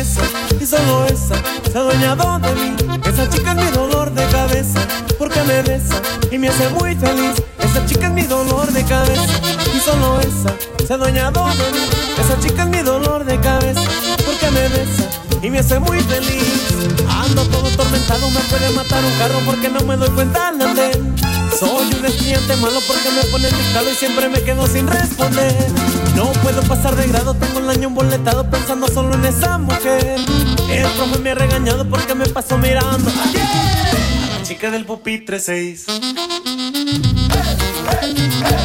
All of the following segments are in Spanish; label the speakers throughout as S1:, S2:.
S1: y solo esa se ha adueñado de mí. Esa chica es mi dolor de cabeza porque me besa y me hace muy feliz. Esa chica es mi dolor de cabeza y solo esa se ha adueñado de mí. Esa chica es mi dolor de cabeza porque me besa y me hace muy feliz. Ando todo atormentado, me puede matar un carro porque no me doy cuenta al andén. Soy un estudiante malo porque me pone dictado y siempre me quedo sin responder. No puedo pasar de grado, tengo el año emboletado pensando solo en esa mujer. El profe me ha regañado porque me pasó mirando la chica del pupitre 6.
S2: estoy,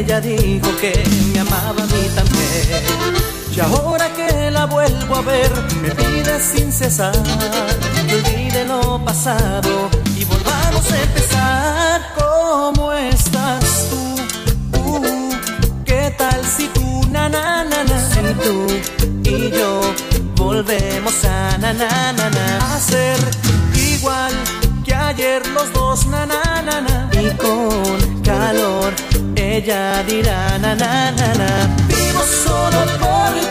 S3: ella dijo que me amaba a mí también. Y ahora que la vuelvo a ver, me pide sin cesar que olvide lo pasado y volvamos a empezar. ella dirá na na na na. Vivo solo por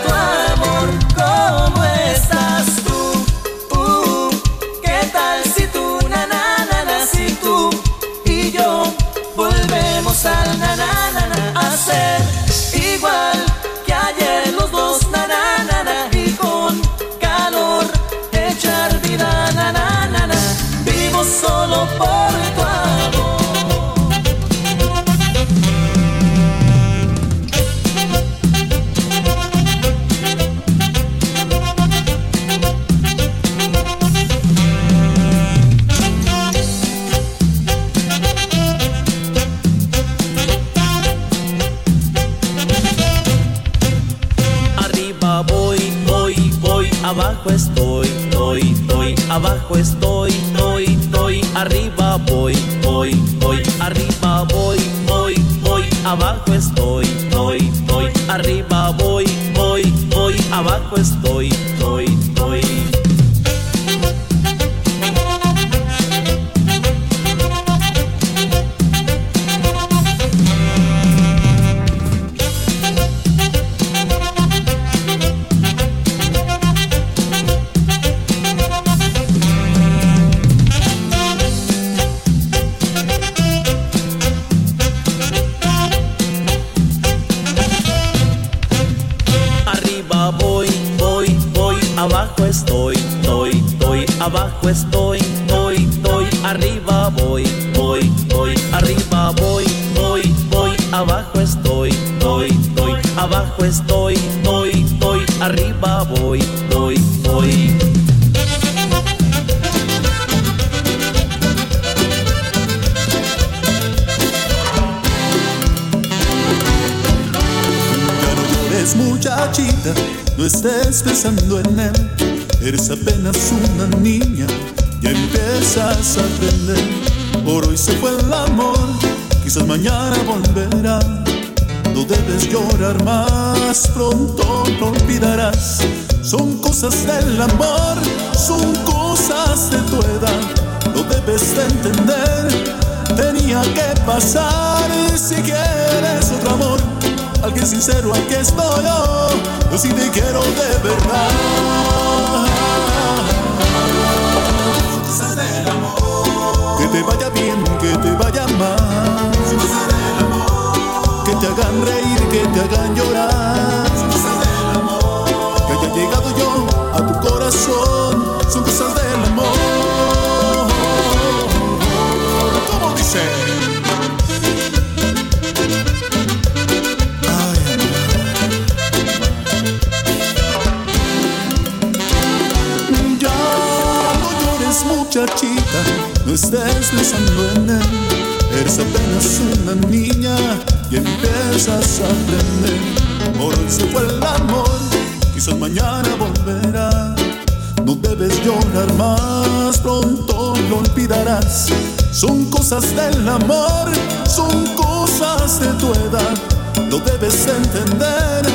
S3: De entender, tenía que pasar si quieres otro amor. Alguien sincero, aquí estoy yo. Yo sí te quiero de verdad. Que te vaya bien, que te vaya mal. Que te hagan reír, que te hagan llorar. Que haya llegado yo a tu corazón. Son cosas del amor. Ya no llores muchachita, no estés pensando en él. Eres apenas una niña y empiezas a aprender. Hoy se fue el amor, quizás mañana volverá. No debes llorar más, pronto lo olvidarás. Son cosas del amor, son cosas de tu edad. Lo debes entender,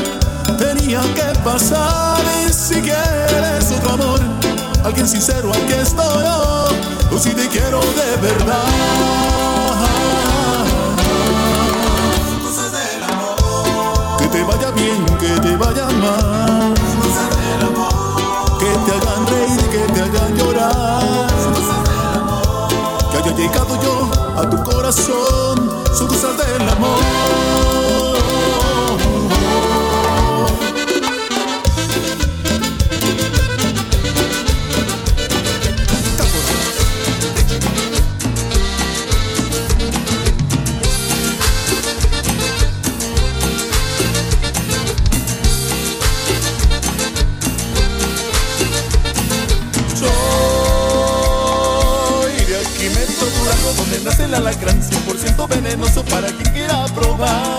S3: tenía que pasar. Y si quieres otro amor, alguien sincero, aquí estoy yo. Yo sí te quiero de verdad. Que te vaya bien, que te vaya mal. Que te hagan reír, que te hagan llorar. Haya llegado yo a tu corazón. Son cosas del amor. Quiera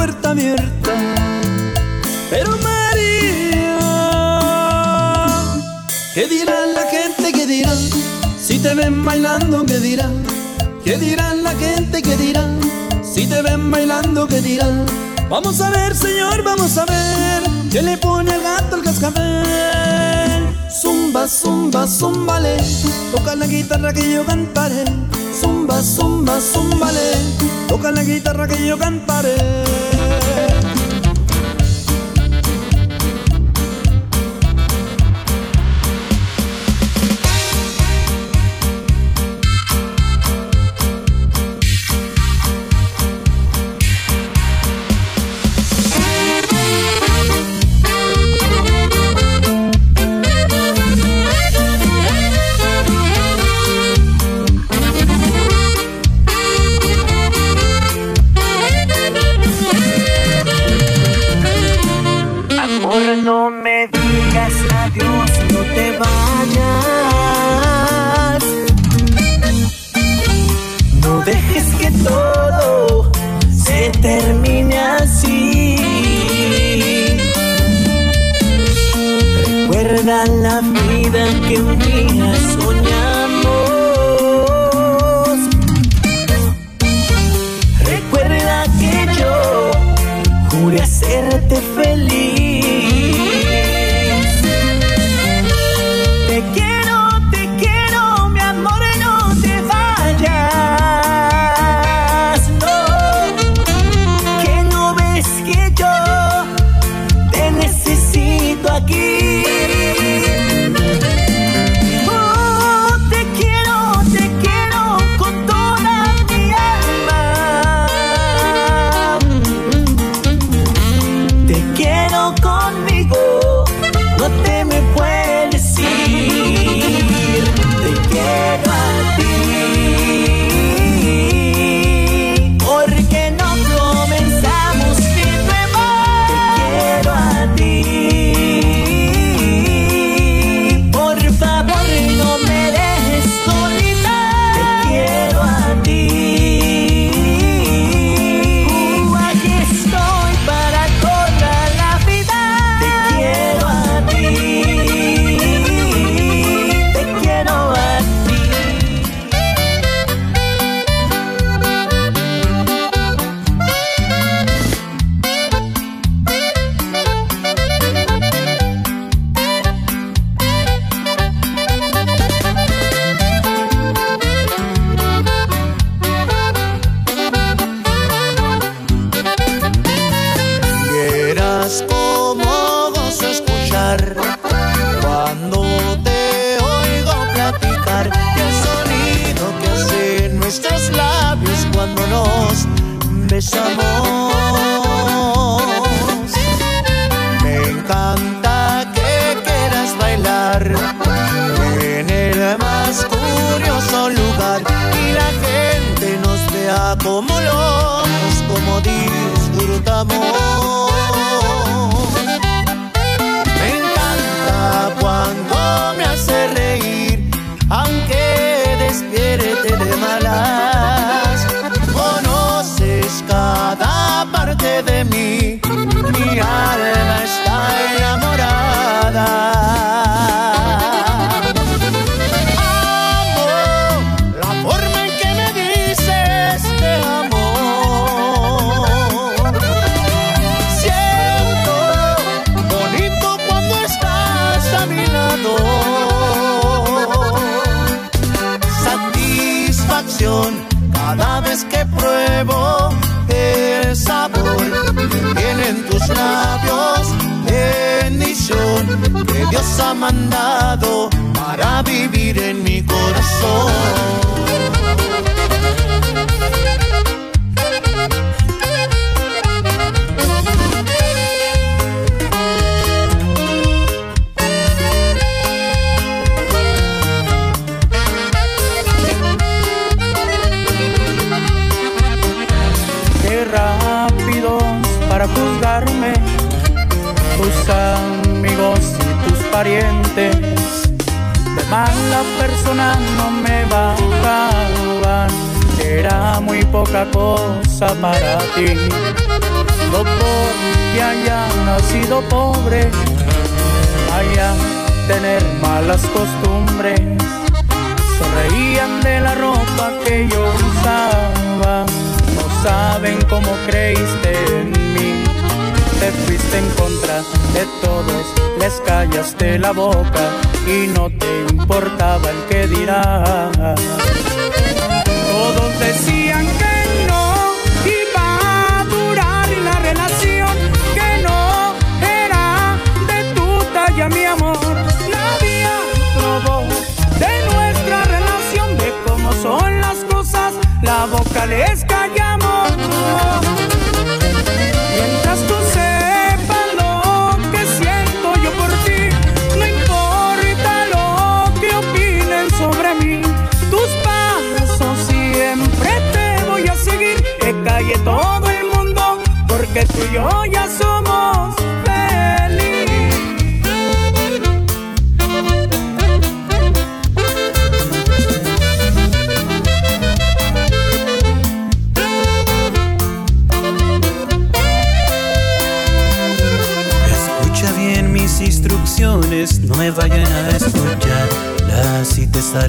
S1: puerta abierta. Pero María, ¿qué dirán la gente? ¿Qué dirán? Si te ven bailando, ¿qué dirán? ¿Qué dirán la gente? ¿Qué dirán? Si te ven bailando, ¿qué dirán? Vamos a ver, señor, vamos a ver. ¿Qué le pone al gato el cascabel? Zumba, zumba, zumbale. Toca la guitarra que yo cantaré. Zumba, zumba, zumbale. Toca la guitarra que yo cantaré.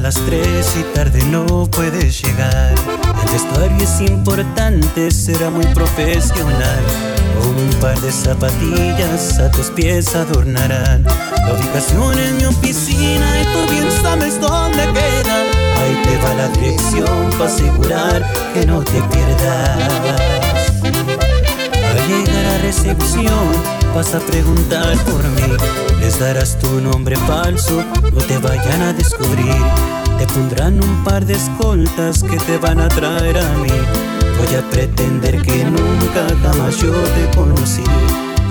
S4: Las
S5: 3 y tarde no puedes llegar. El vestuario es importante, será muy profesional. Un par de zapatillas a tus pies adornarán. La ubicación es mi oficina y tú bien sabes dónde queda. Ahí te va la dirección para asegurar que no te pierdas. Al llegar a recepción vas a preguntar por mí. Les darás tu nombre falso, no te vayan a descubrir. Te pondrán un par de escoltas que te van a traer a mí. Voy a pretender que nunca jamás yo te conocí.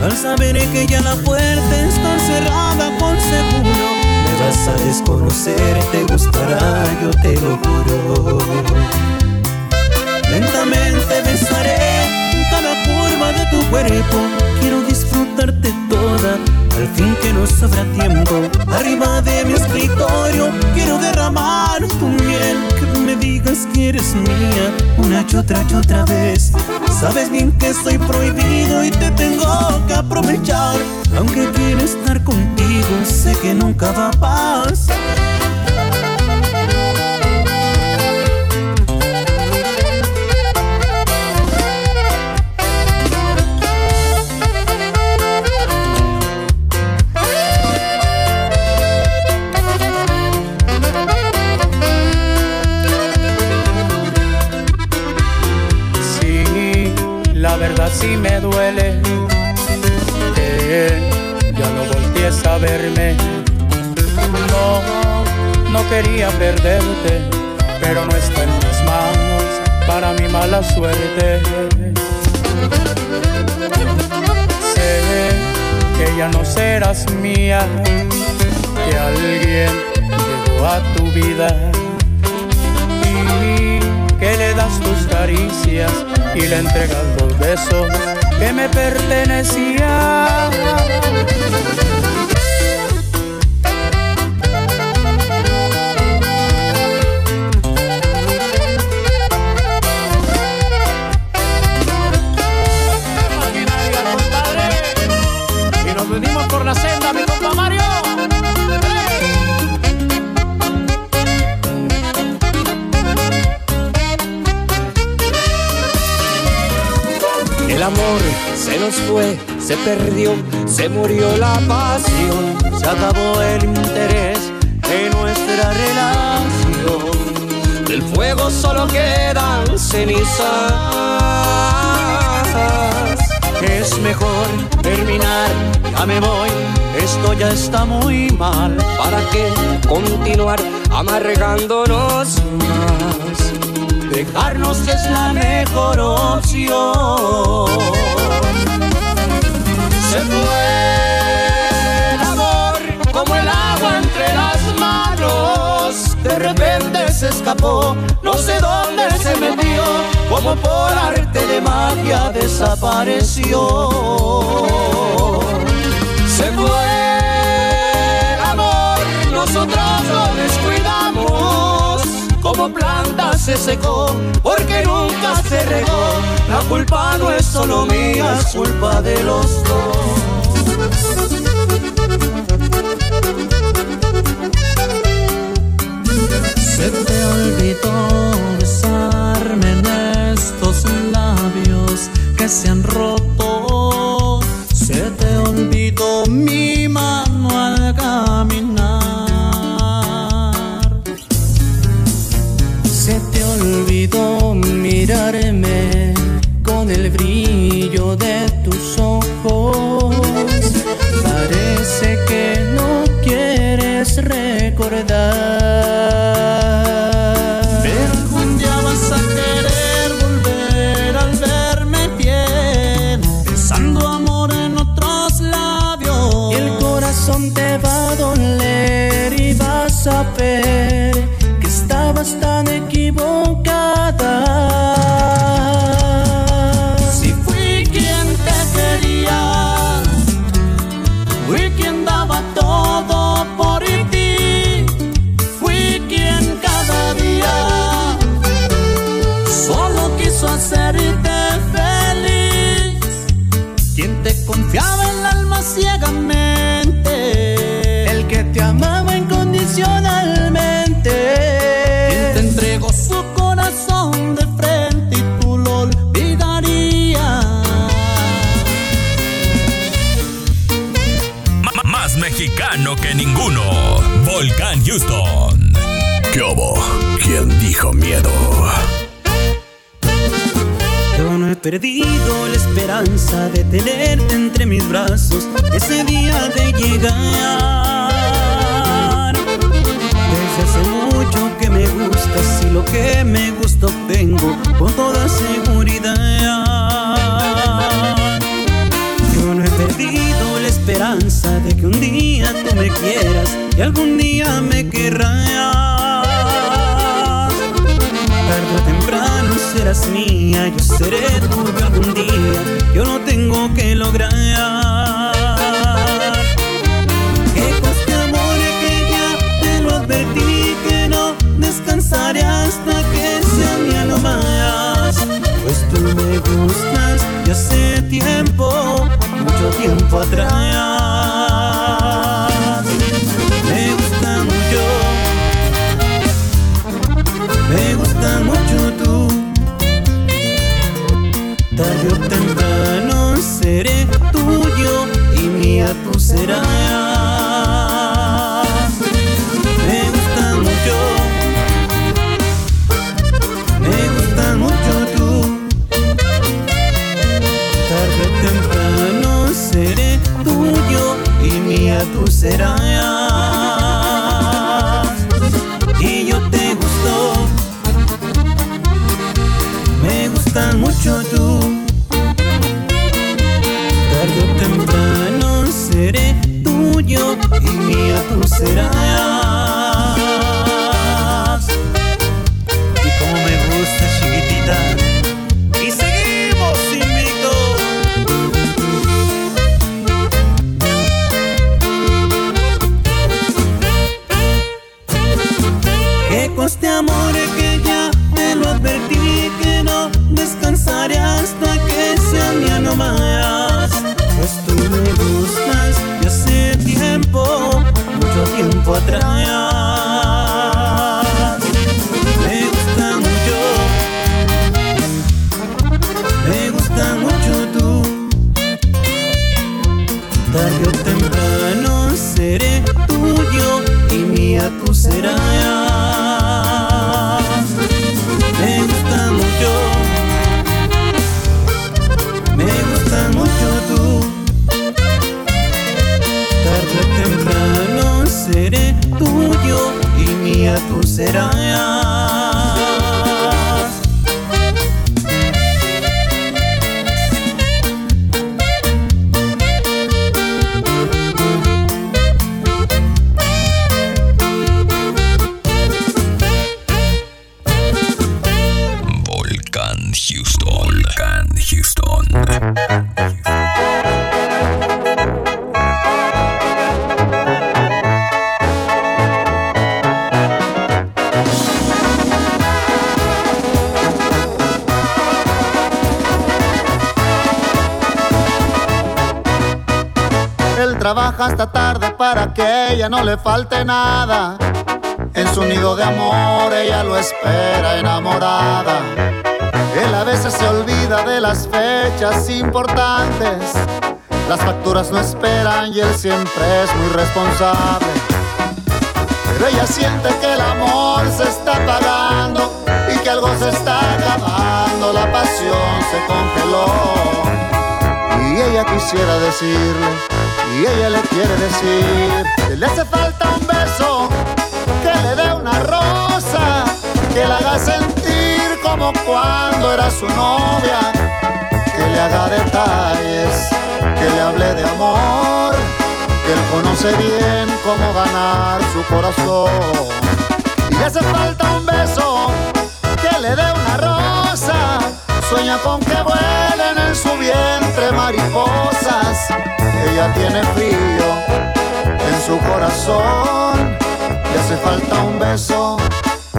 S5: Al saber que ya la puerta está cerrada por seguro Me vas a desconocer, te gustará, yo te lo juro. Lentamente besaré cada curva de tu cuerpo. Quiero disfrutarte toda, al fin que no sobra tiempo. Arriba de mi escritorio, quiero derramar tu miel. Que me digas que eres mía, una y otra y otra vez. Sabes bien que soy prohibido y te tengo que aprovechar. Aunque quiero estar contigo, sé que nunca va a pasar.
S4: Sí me duele que ya no voltees a verme. No, no quería perderte, pero no está en mis manos para mi mala suerte. Sé que ya no serás mía, que alguien a tu vida y que le das tus caricias y le entregas los besos que me pertenecían.
S6: Fue, se perdió, se murió la pasión, se acabó el interés en nuestra relación. Del fuego solo quedan cenizas. Es mejor terminar, ya me voy, esto ya está muy mal. ¿Para qué continuar amargándonos más? Dejarnos es la mejor opción De repente se escapó, no sé dónde se metió, como por arte de magia desapareció. Se fue el amor, nosotros lo descuidamos como planta se secó porque nunca se regó. La culpa no es solo mía, es culpa de los dos.
S7: Olvidó besarme en estos labios que se han roto.
S8: Houston.
S5: Perdido la esperanza de tenerte entre mis brazos ese día de llegar. Desde hace mucho que me gustas y lo que me gusta obtengo con toda seguridad. Yo no he perdido la esperanza de que un día tú me quieras y algún día me querrás. Tarde serás mía, yo seré tuyo algún día, yo no tengo que lograr. Que coste amor que ya te lo advertí, que no descansaré hasta que sea mía no más. Pues tú me gustas ya hace tiempo, mucho tiempo atrás. me gustan mucho,
S9: me gustan mucho tú. Tarde o temprano seré tuyo y mía tú serás.
S10: será tú serás. Ella no le falte nada. En su nido de amor ella lo espera enamorada. Él a veces se olvida de las fechas importantes. Las facturas no esperan y él siempre es muy responsable. Pero ella siente que el amor se está apagando y que algo se está acabando. La pasión se congeló. Y ella quisiera decirle y ella le quiere decir que le hace falta un beso, que le dé una rosa, que la haga sentir como cuando era su novia, que le haga detalles, que le hable de amor, que él conoce bien cómo ganar su corazón. Y le hace falta un beso, que le dé una rosa, sueña con que vuelen en su vientre mariposas ella tiene frío en su corazón. Le hace falta un beso,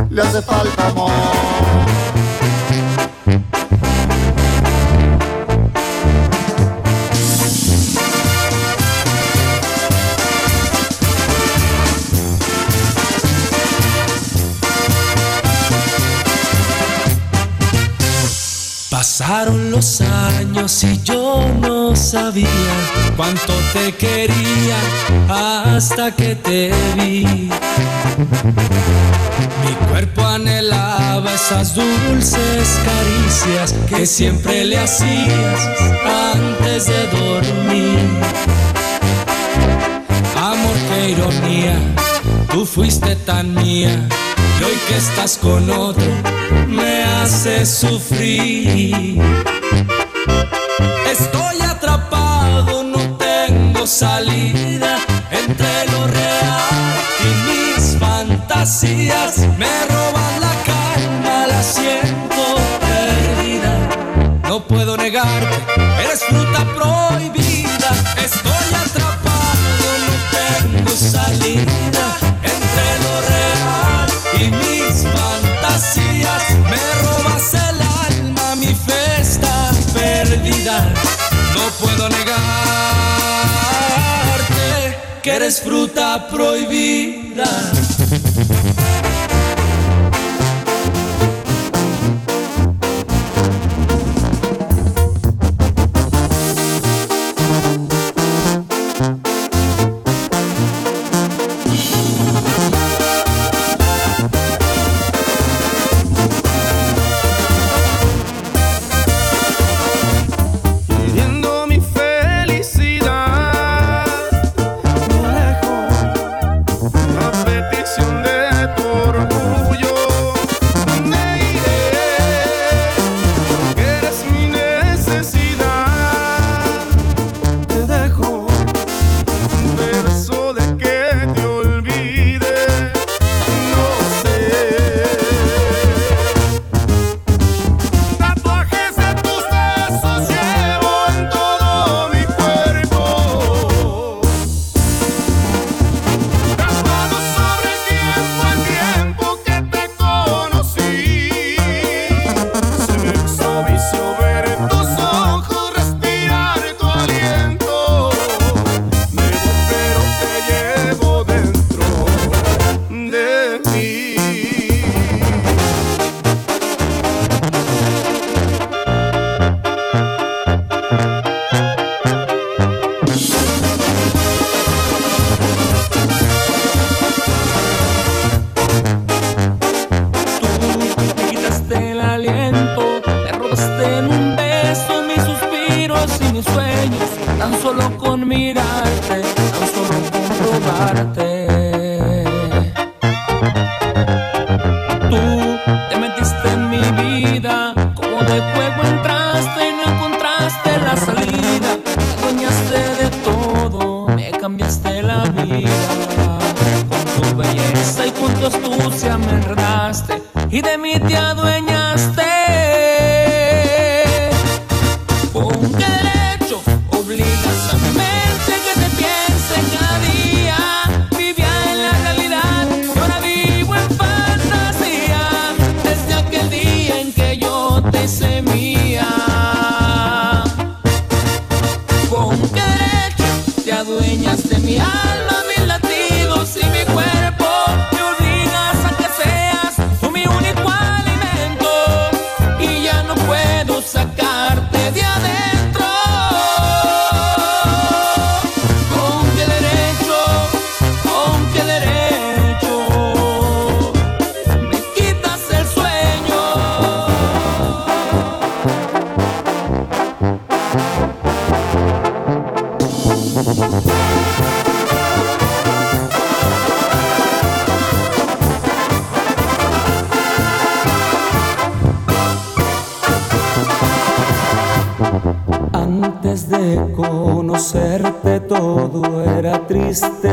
S10: le hace falta amor.
S6: Pasaron los años y yo no sabía cuánto te quería hasta que te vi. Mi cuerpo anhelaba esas dulces caricias que siempre le hacías antes de dormir. Amor, qué ironía, tú fuiste tan mía y hoy que estás con otro me hace sufrir. Salida entre lo real y mis fantasías. Me roban la calma, la siento perdida. No puedo negarte, eres fruta prohibida. Eres fruta prohibida.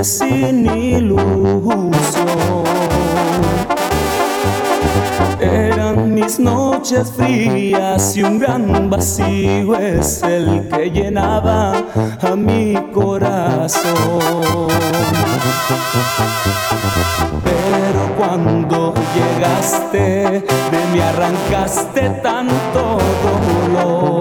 S11: sin ilusión. Eran mis noches frías y un gran vacío es el que llenaba a mi corazón. Pero cuando llegaste, de mí arrancaste tanto dolor.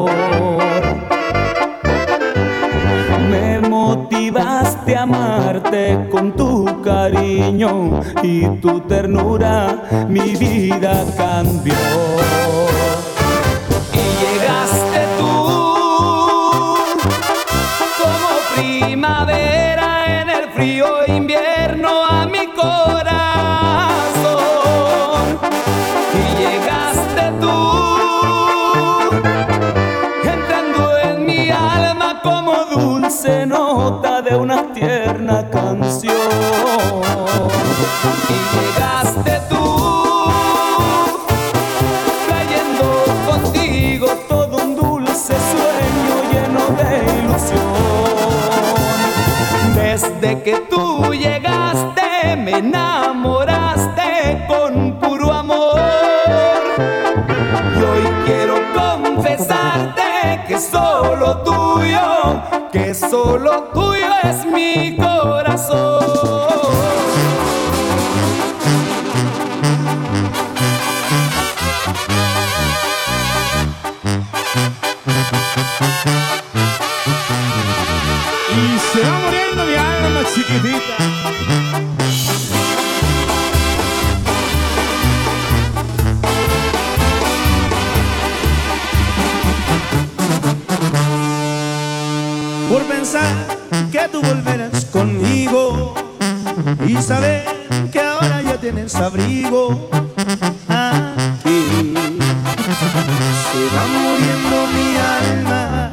S11: mi vida cambió. solo tuyo, que solo tuyo es mi corazón.
S12: que tú volverás conmigo y saber que ahora ya tienes abrigo aquí. Se va muriendo mi alma,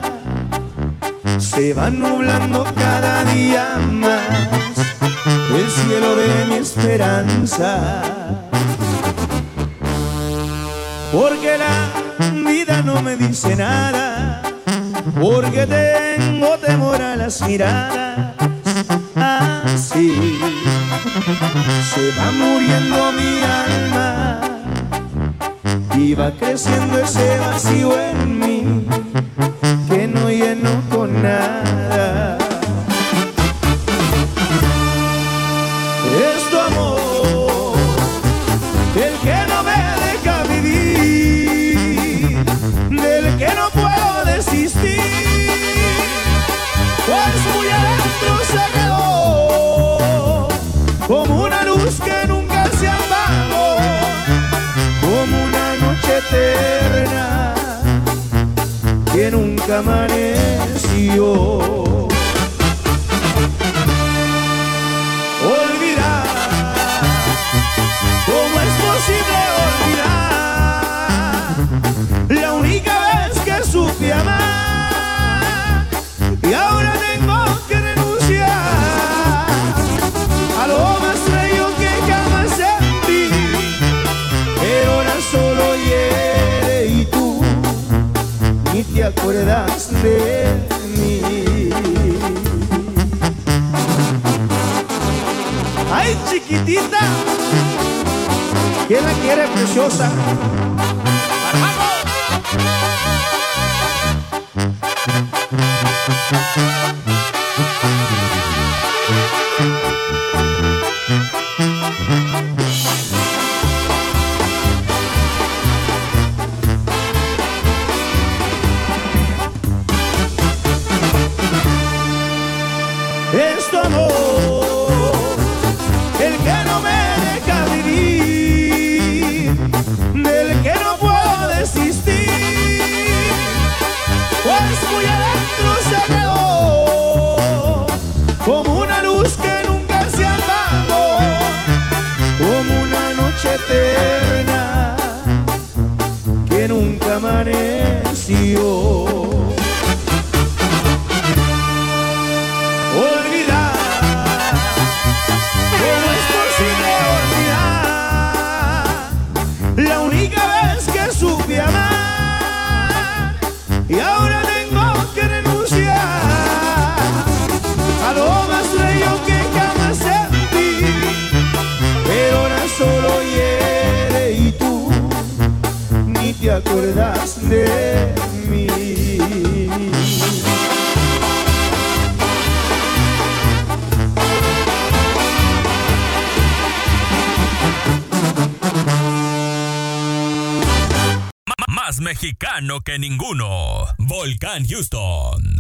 S12: se va nublando cada día más el cielo de mi esperanza. Porque la vida no me dice nada miraras así se va muriendo mi alma y va creciendo ese vacío. Que
S13: ninguno. Volcán Houston.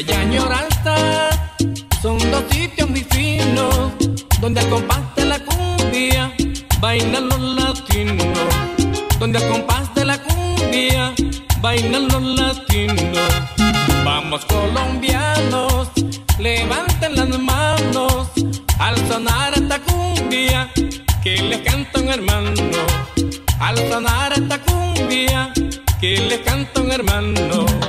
S11: Chicha y Añoranza son dos sitios muy finos donde al compás de la cumbia bailan los latinos. Donde al compás de la cumbia bailan los latinos. Vamos colombianos, levanten las manos al sonar esta cumbia que les canta un hermano. Al sonar esta cumbia que les canta un hermano.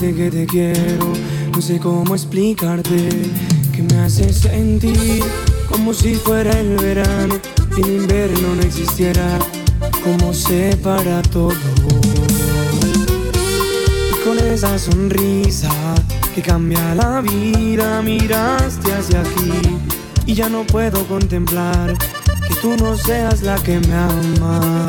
S14: Que
S15: te quiero. No sé cómo explicarte que me hace sentir como si fuera el verano y el invierno no existiera. Como separa todo. Y con esa sonrisa
S16: que cambia la vida, miraste hacia aquí y ya no puedo contemplar que tú no seas la que me ama.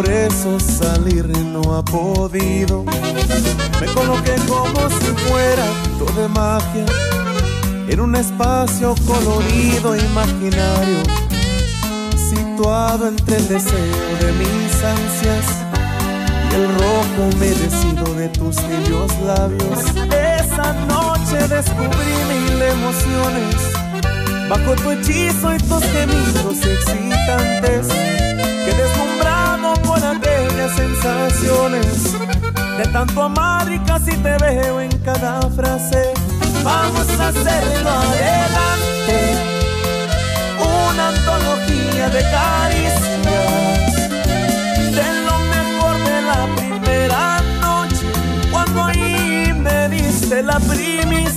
S15: Por eso salir no ha podido. Me coloqué como si fuera todo de magia en un espacio colorido imaginario, situado entre el deseo de mis ansias y el rojo humedecido de tus tibios labios. Esa noche descubrí mil emociones bajo tu hechizo y tus gemidos excitantes. Que deslumbrado por sensaciones de tanto amar y casi te veo en cada frase. Vamos a hacerlo adelante, una antología de caricias de lo mejor de la primera noche cuando ahí me diste la primicia.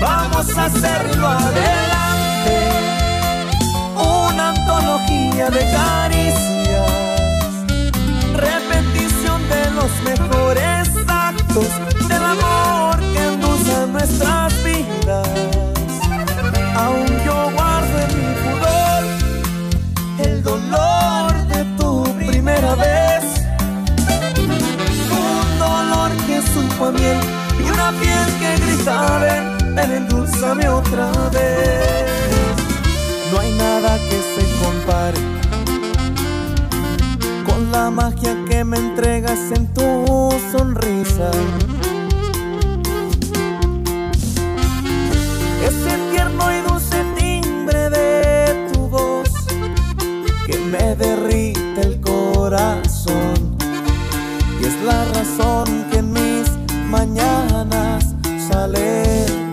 S15: Vamos a hacerlo adelante, una antología de caricias, mejores actos del amor que endulza nuestras vidas. Aún yo guardo en mi pudor el dolor de tu primera vez. Un dolor que supo a miel y una piel que grita ven, ven, otra vez. No hay nada que se compare la magia que me entregas en tu sonrisa. Ese tierno y dulce timbre de tu voz que me derrite el corazón y es la razón que en mis mañanas sale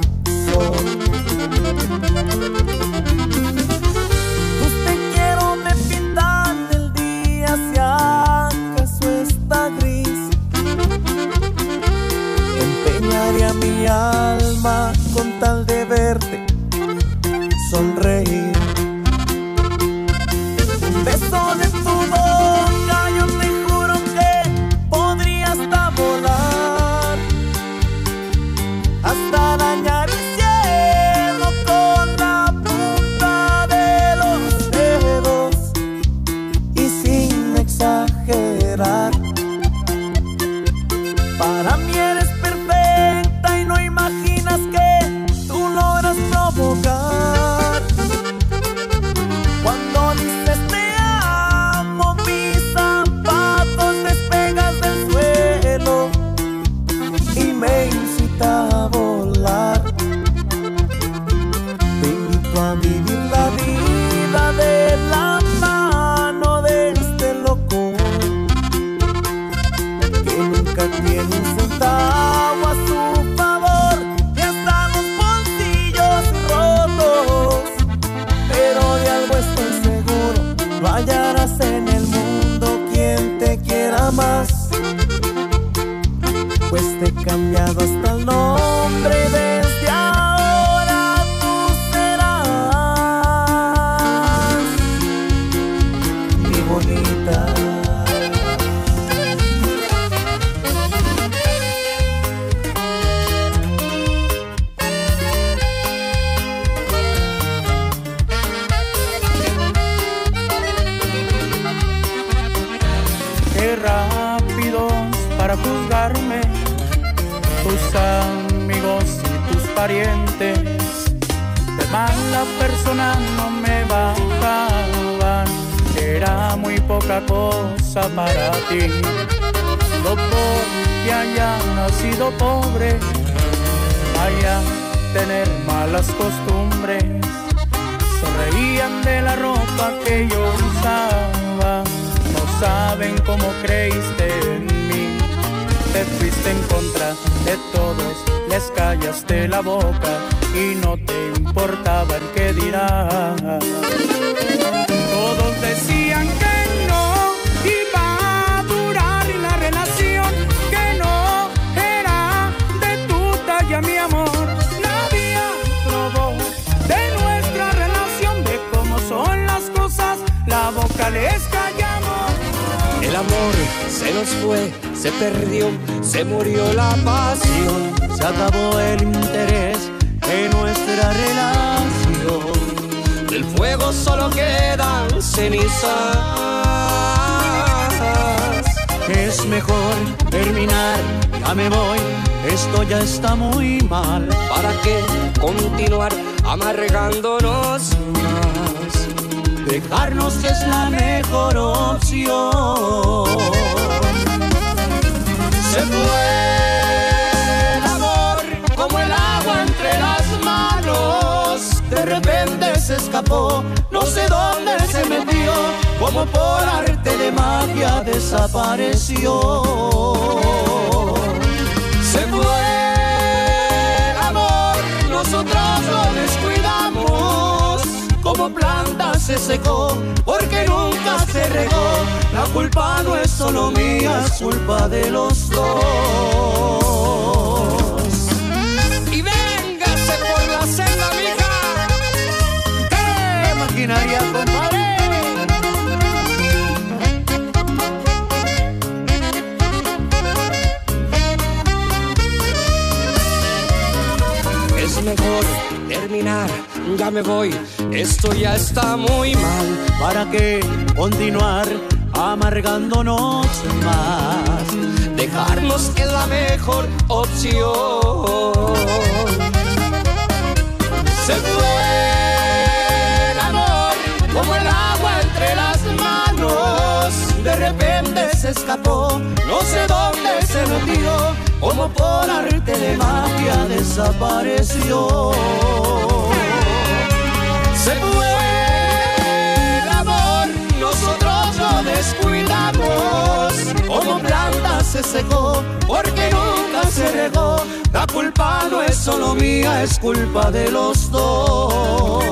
S15: no
S17: sé dónde se metió, como por arte de magia desapareció. Se fue el amor, nosotros lo descuidamos. Como planta se secó, porque nunca se regó. La culpa no es solo mía, es culpa de los dos.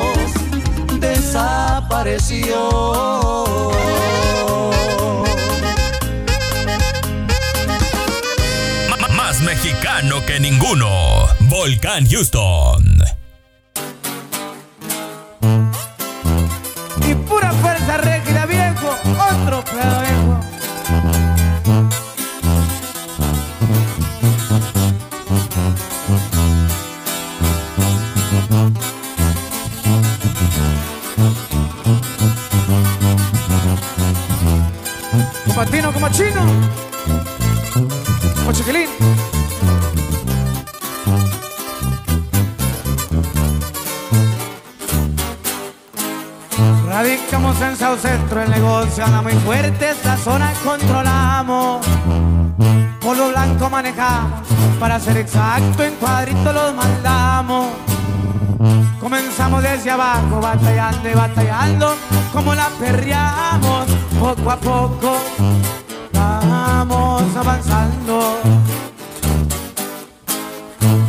S17: Desapareció.
S13: Mexicano que ninguno. Volcán Houston.
S18: Y pura fuerza rígida, viejo, otro pedo viejo. Como patino, como chino, como chiquilín. Radicamos en South Centro, el negocio anda muy fuerte, esta zona controlamos. Polo blanco manejamos, para ser exacto, en cuadrito los mandamos. Comenzamos desde abajo, batallando y batallando, como la perreamos, poco a poco vamos avanzando.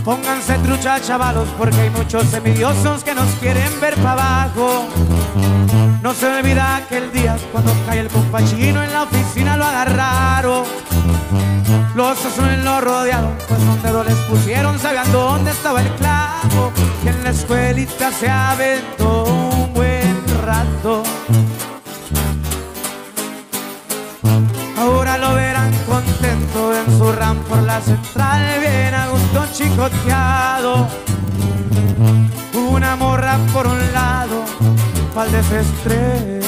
S18: Pónganse trucha, chavalos, porque hay muchos envidiosos que nos quieren ver para abajo. No se olvida aquel día cuando cae el compachino en la oficina lo agarraron. Los azules lo rodearon, pues un dedo les pusieron, sabían dónde estaba el clavo. Y en la escuelita se aventó un buen rato. Ahora lo verán contento en su ram por la central, bien a gusto chicoteado. Una morra por un lado, pa'l desestrés,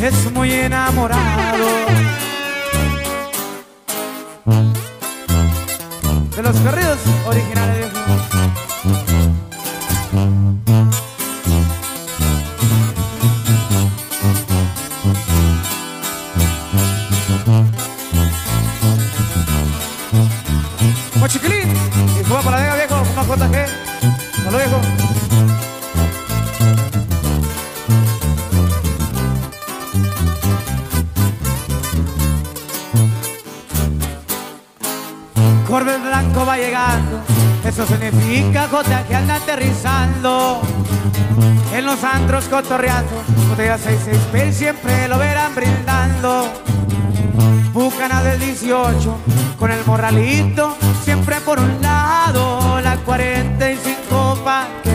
S18: es muy enamorado. De los corridos originales lo viejo. Corbe blanco va llegando, eso significa que anda aterrizando. En los antros cotorreando, botella 66 siempre lo verán brindando. Bucana del 18, con el morralito, siempre por un lado. La 45 pa'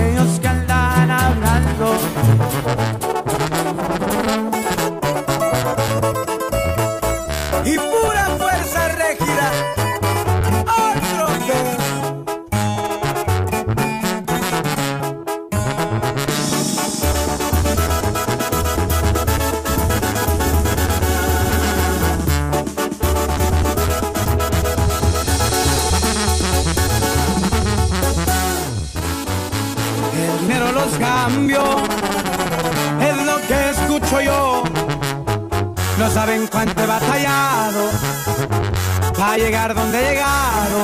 S18: llegar donde he llegado.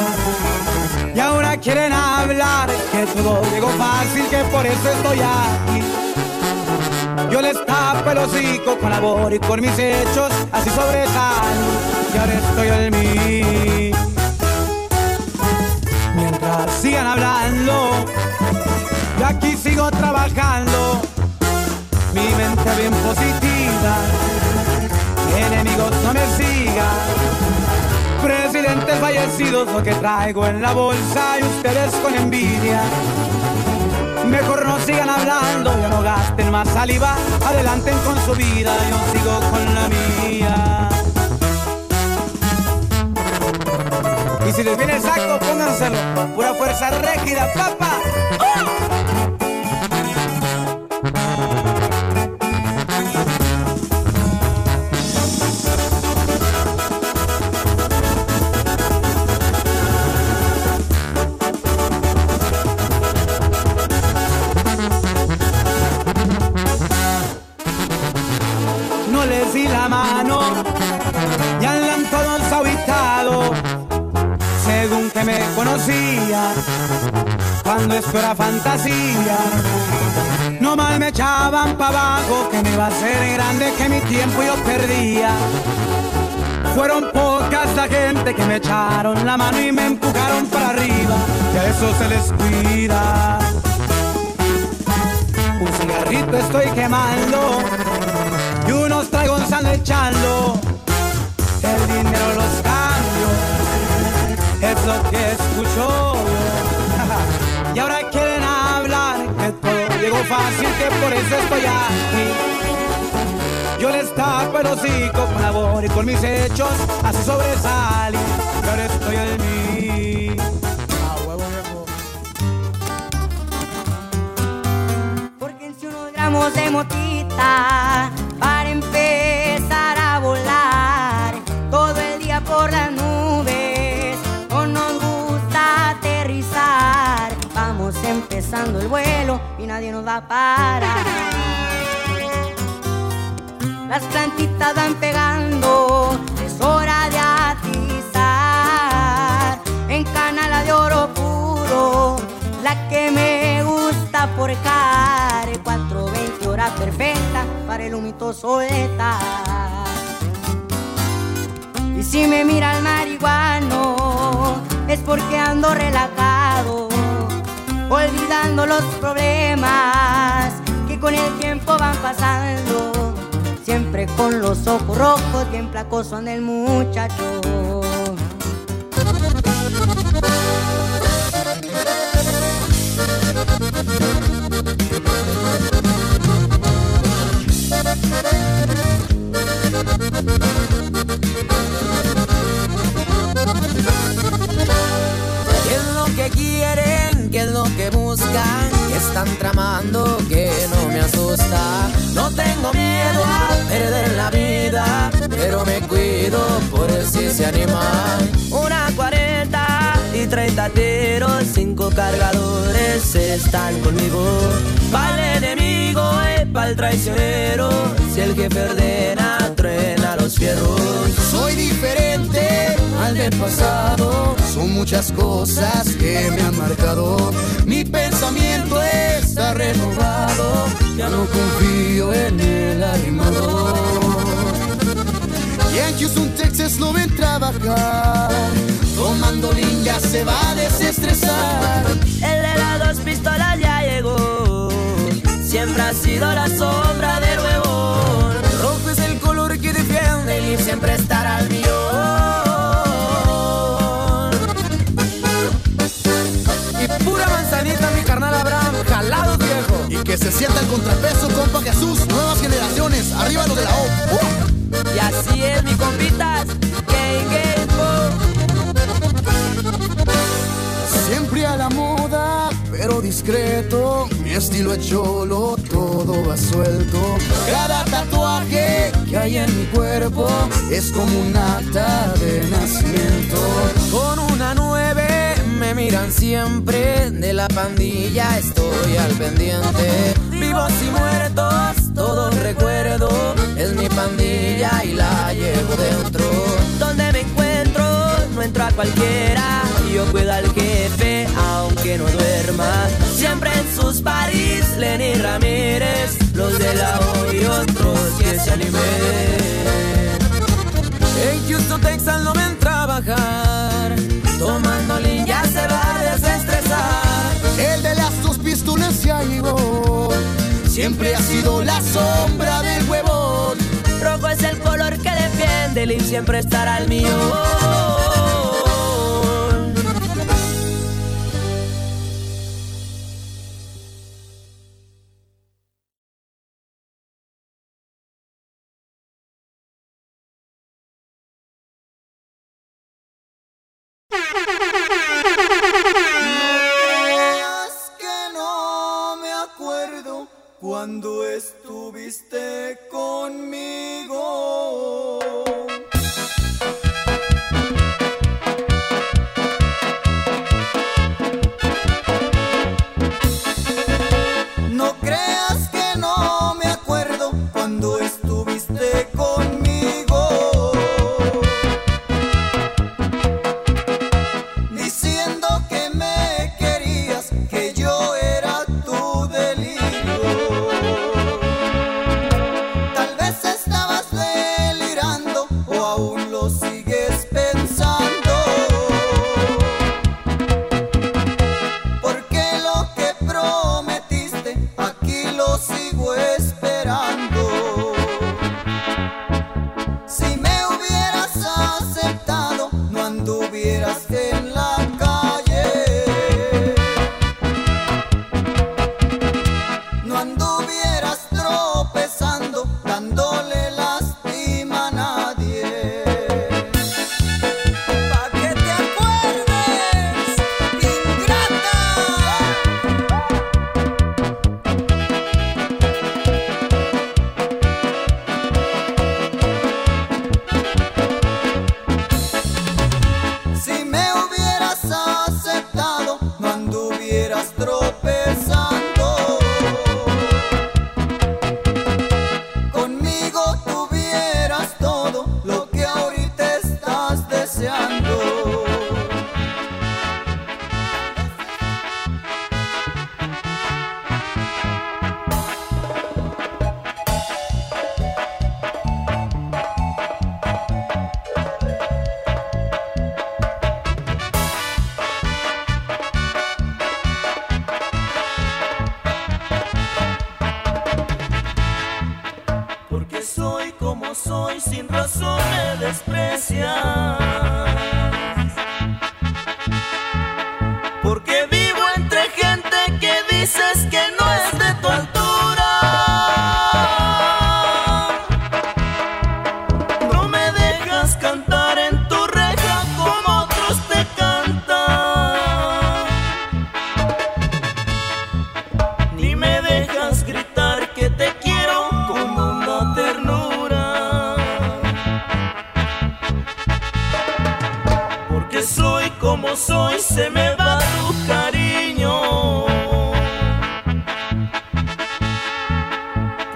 S18: Y ahora quieren hablar que todo llegó fácil, que por eso estoy aquí. Yo les tapo el hocico con labor y con mis hechos, así sobresalgo. Y ahora estoy en mí. Mientras sigan hablando, yo aquí sigo trabajando. Mi mente bien positiva. Mi enemigos no me sigan. Presidentes fallecidos, lo que traigo en la bolsa y ustedes con envidia. Mejor no sigan hablando, ya no gasten más saliva. Adelanten con su vida, yo sigo con la mía. Y si les viene el saco, pónganselo. Pura fuerza rígida, papá. Cuando esto era fantasía. No mal me echaban para abajo que me iba a ser grande que mi tiempo yo perdía. Fueron pocas la gente que me echaron la mano y me empujaron para arriba. Y a eso se les cuida. Un cigarrito estoy quemando y unos tragos ando echando. El dinero los cambio, es lo que escucho. Fácil, que por eso estoy aquí. Yo les tapo el hocico con labor y con mis hechos, así sobresalí. Y ahora estoy en mí.
S19: Porque si unos gramos de motita para empezar a volar todo el día por las nubes. No nos gusta aterrizar. Vamos empezando el vuelo y nadie nos va a parar. Las plantitas van pegando, es hora de atizar. En canala de oro puro, la que me gusta por care. 420 hora perfecta para el humito soltar. Y si me mira el marihuano, es porque ando relajado, olvidando los problemas que con el tiempo van pasando. Siempre con los ojos rojos, bien placoso anda el muchacho.
S11: ¿Qué es lo que quieren? ¿Qué es lo que buscan? ¿Qué están tramando? Que no me asusta. No tengo miedo a perder la vida, pero me cuido por si se animan. Una 40 y
S20: 30 tiros, 5 cargadores están conmigo. Pa'l enemigo y pa'l traicionero, si el jefe ordena, truena los fierros.
S3: Soy diferente al del pasado, son muchas cosas que me han marcado. Mi pensamiento está renovado, ya no confío en el arrimador. Y en Houston, Texas lo ven trabajar, tomando ya se va a desestresar.
S20: El de las dos pistolas ya llegó, siempre ha sido la sombra del huevón.
S3: Rojo es el color que defiende
S20: y siempre estará al millón.
S3: Se sienta el contrapeso, compa Jesús, nuevas generaciones, arriba lo de la O. ¡Uh!
S20: Y así es, mi compitas, gay, gay,
S3: Siempre a la moda, pero discreto. Mi estilo es cholo, todo va suelto. Cada tatuaje que hay en mi cuerpo es como un acta de nacimiento. Con una nueve me miran siempre. De la pandilla estoy al pendiente. Vivos y muertos, todos recuerdo. Es mi pandilla y la llevo dentro.
S20: Donde me encuentro, no entro a cualquiera. Yo cuido al jefe, aunque no duerma. Siempre en sus paris, Lenny Ramírez. Los de la O y otros que se animen.
S3: En Houston, Texas no ven trabajar.
S20: Tomando ya
S3: El de las dos pistolas ya llegó. Siempre ha sido la sombra del huevón.
S20: Rojo es el color que defiende y siempre estará al mío.
S3: Estuviste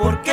S3: Porque no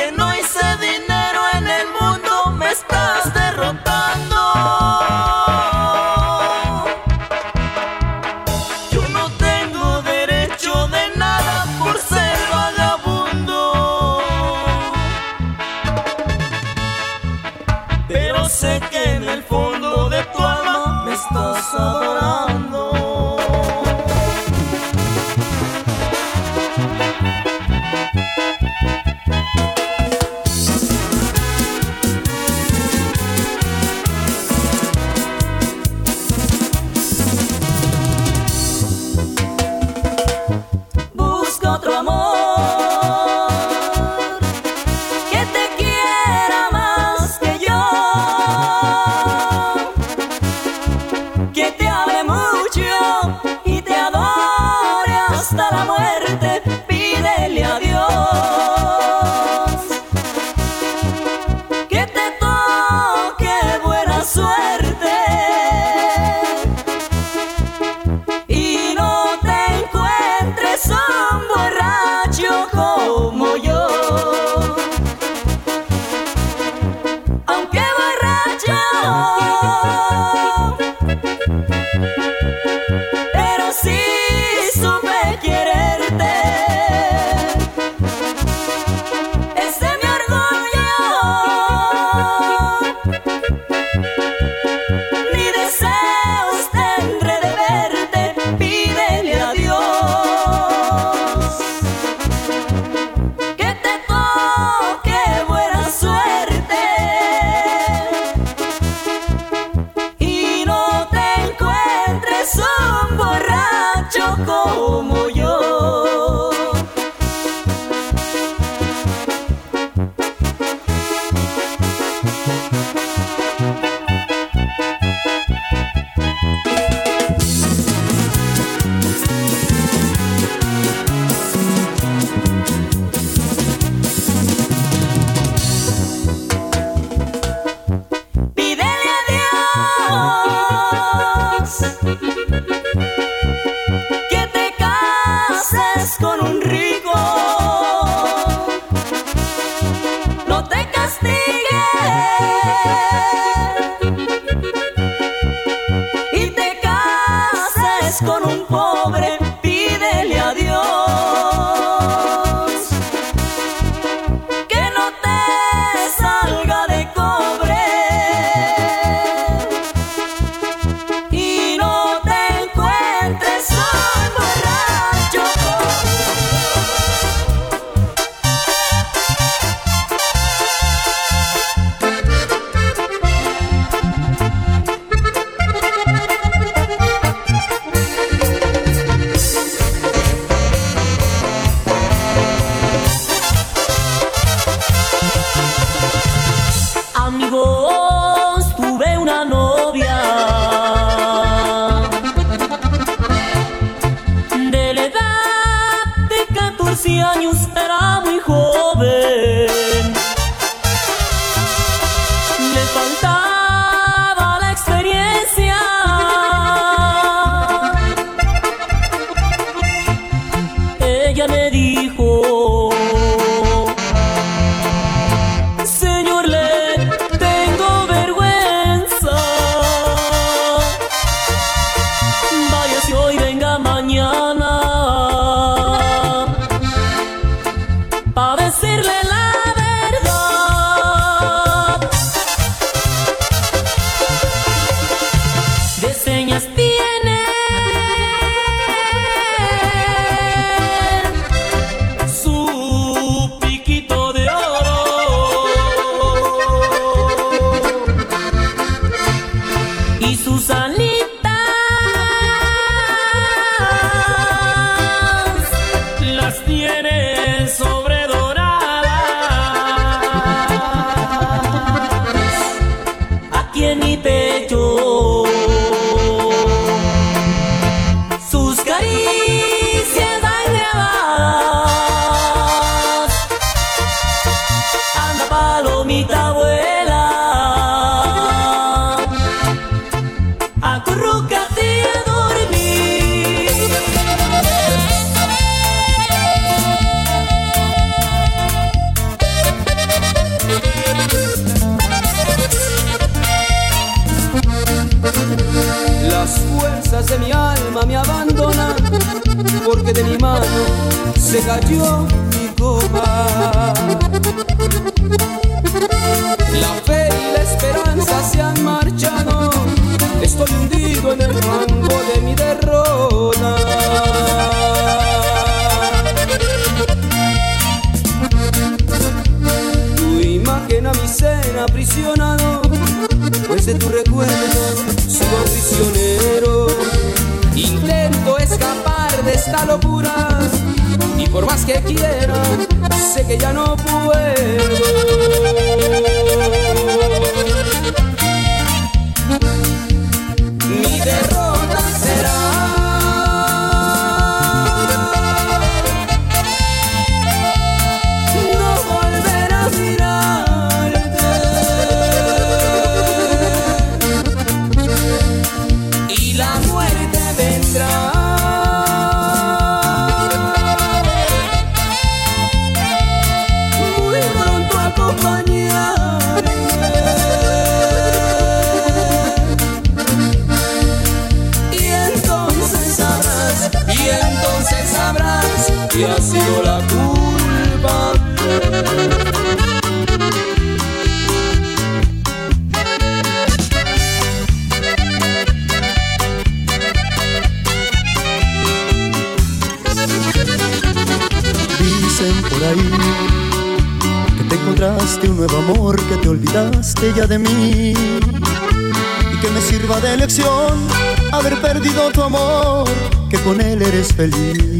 S21: de
S10: mí. Y que me sirva de lección haber perdido tu amor, que con él eres feliz.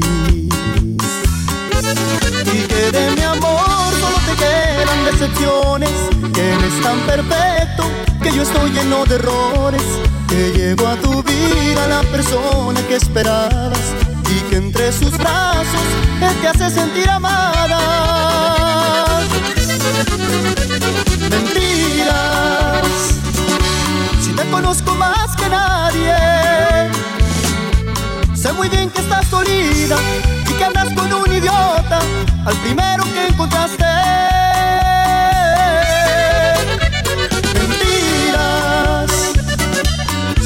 S10: Y que de mi amor solo te quedan decepciones, que eres tan perfecto, que yo estoy lleno de errores. Que llevo a tu vida la persona que esperabas y que entre sus brazos él te hace sentir amada. Conozco más que nadie, sé muy bien que estás dolida y que andas con un idiota al primero que encontraste. Mentiras,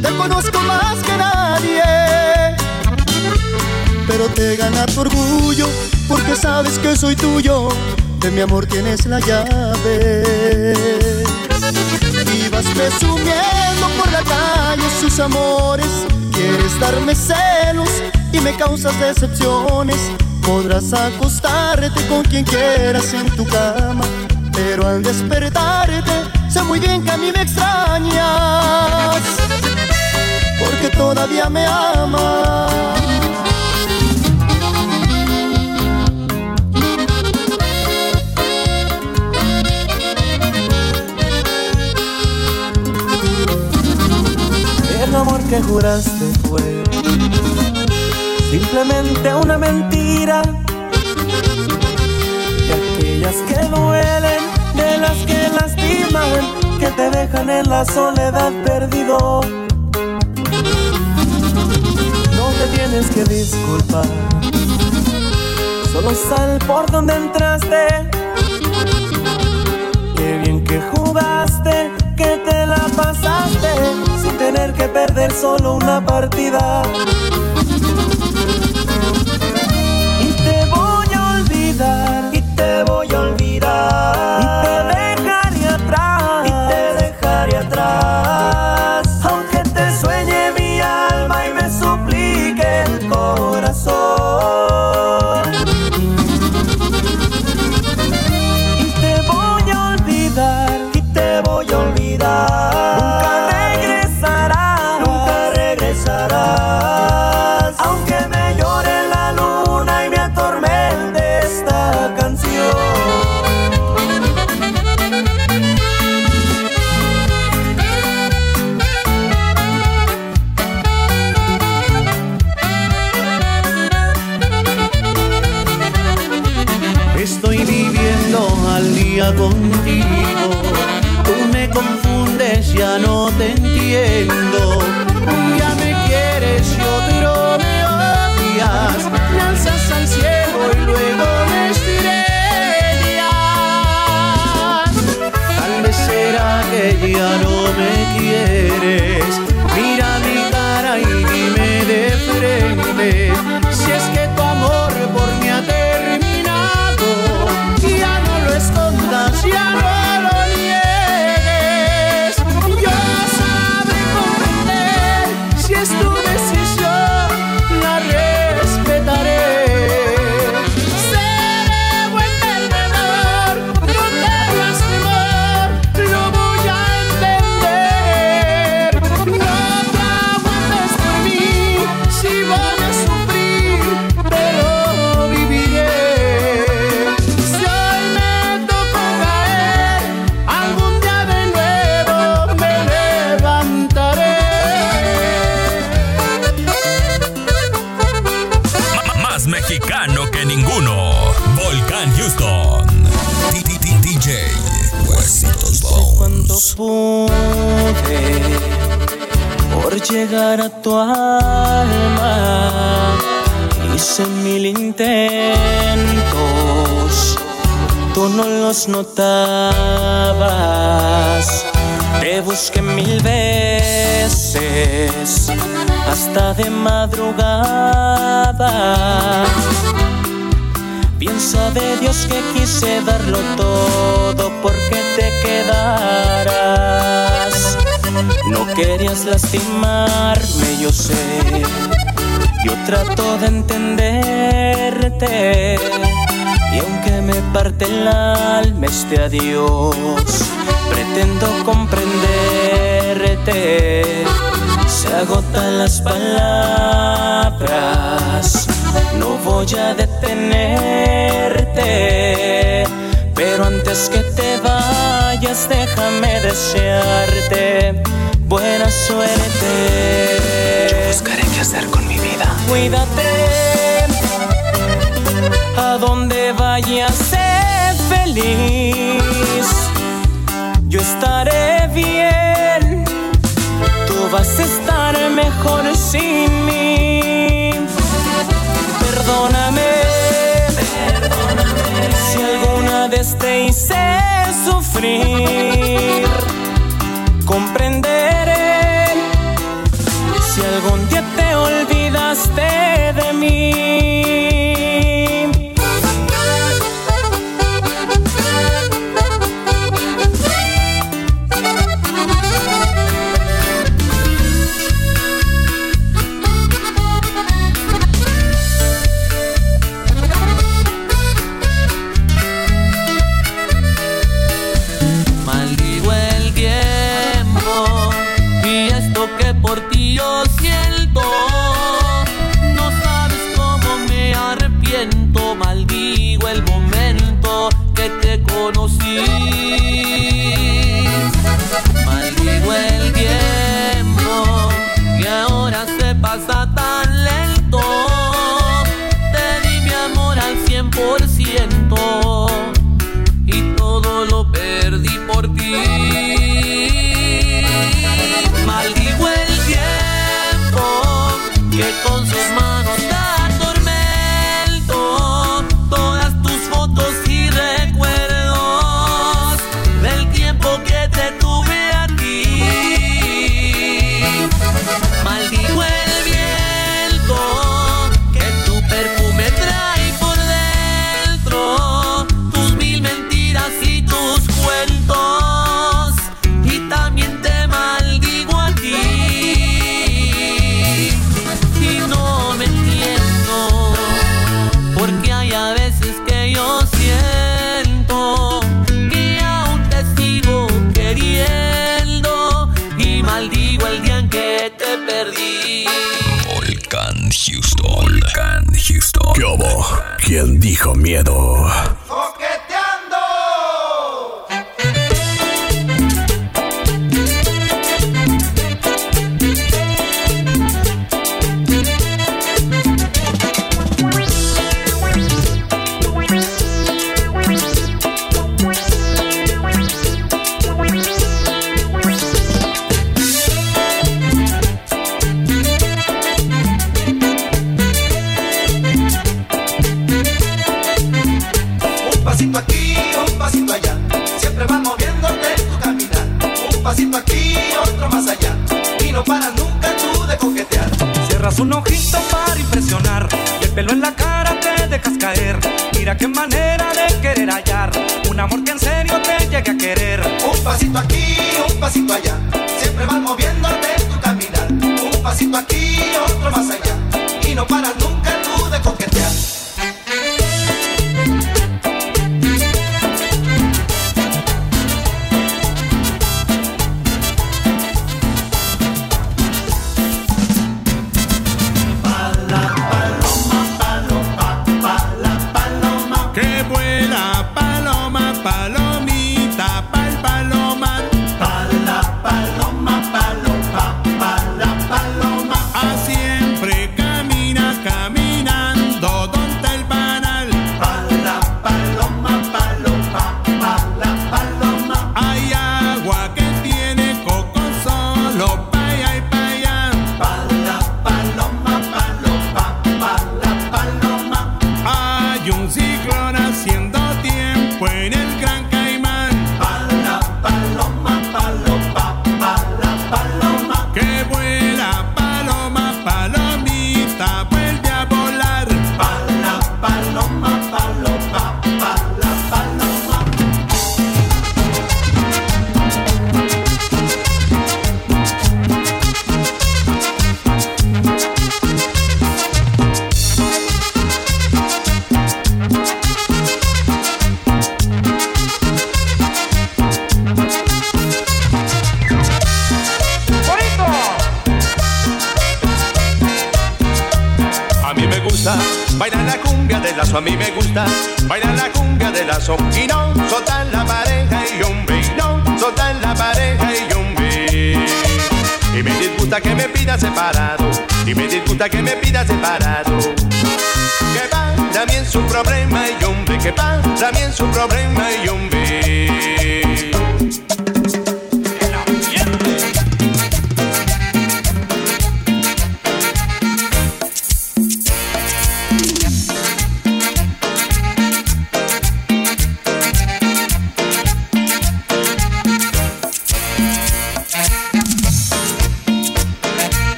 S10: te conozco más que nadie pero te gana tu orgullo porque sabes que soy tuyo. De mi amor tienes la llave. Y vas presumiendo calle sus amores. Quieres darme celos y me causas decepciones. Podrás acostarte con quien quieras en tu cama, pero al despertarte sé muy bien que a mí me extrañas. Porque todavía me amas.
S5: Que juraste fue simplemente una mentira. De aquellas que duelen, de las que lastiman, que te dejan en la soledad perdido. No te tienes que disculpar, solo sal por donde entraste. Qué bien que jugaste, que te la pasaste tener que perder solo una partida. Y te voy a olvidar, y te voy a olvidar,
S2: para tu alma. Hice mil intentos, tú no los notabas. Te busqué mil veces, hasta de madrugada. Piensa de Dios que quise darlo todo por Querías lastimarme, yo sé. Yo trato de entenderte. Y aunque me parte el alma este adiós, pretendo comprenderte. Se agotan las palabras, no voy a detenerte. Pero antes que te vayas, déjame desearte buena suerte.
S5: Yo buscaré qué hacer con mi vida.
S2: Cuídate. A donde vayas, sé feliz. Yo estaré bien. Tú vas a estar mejor sin mí. Perdóname. Perdóname. Si alguna vez te hice sufrir.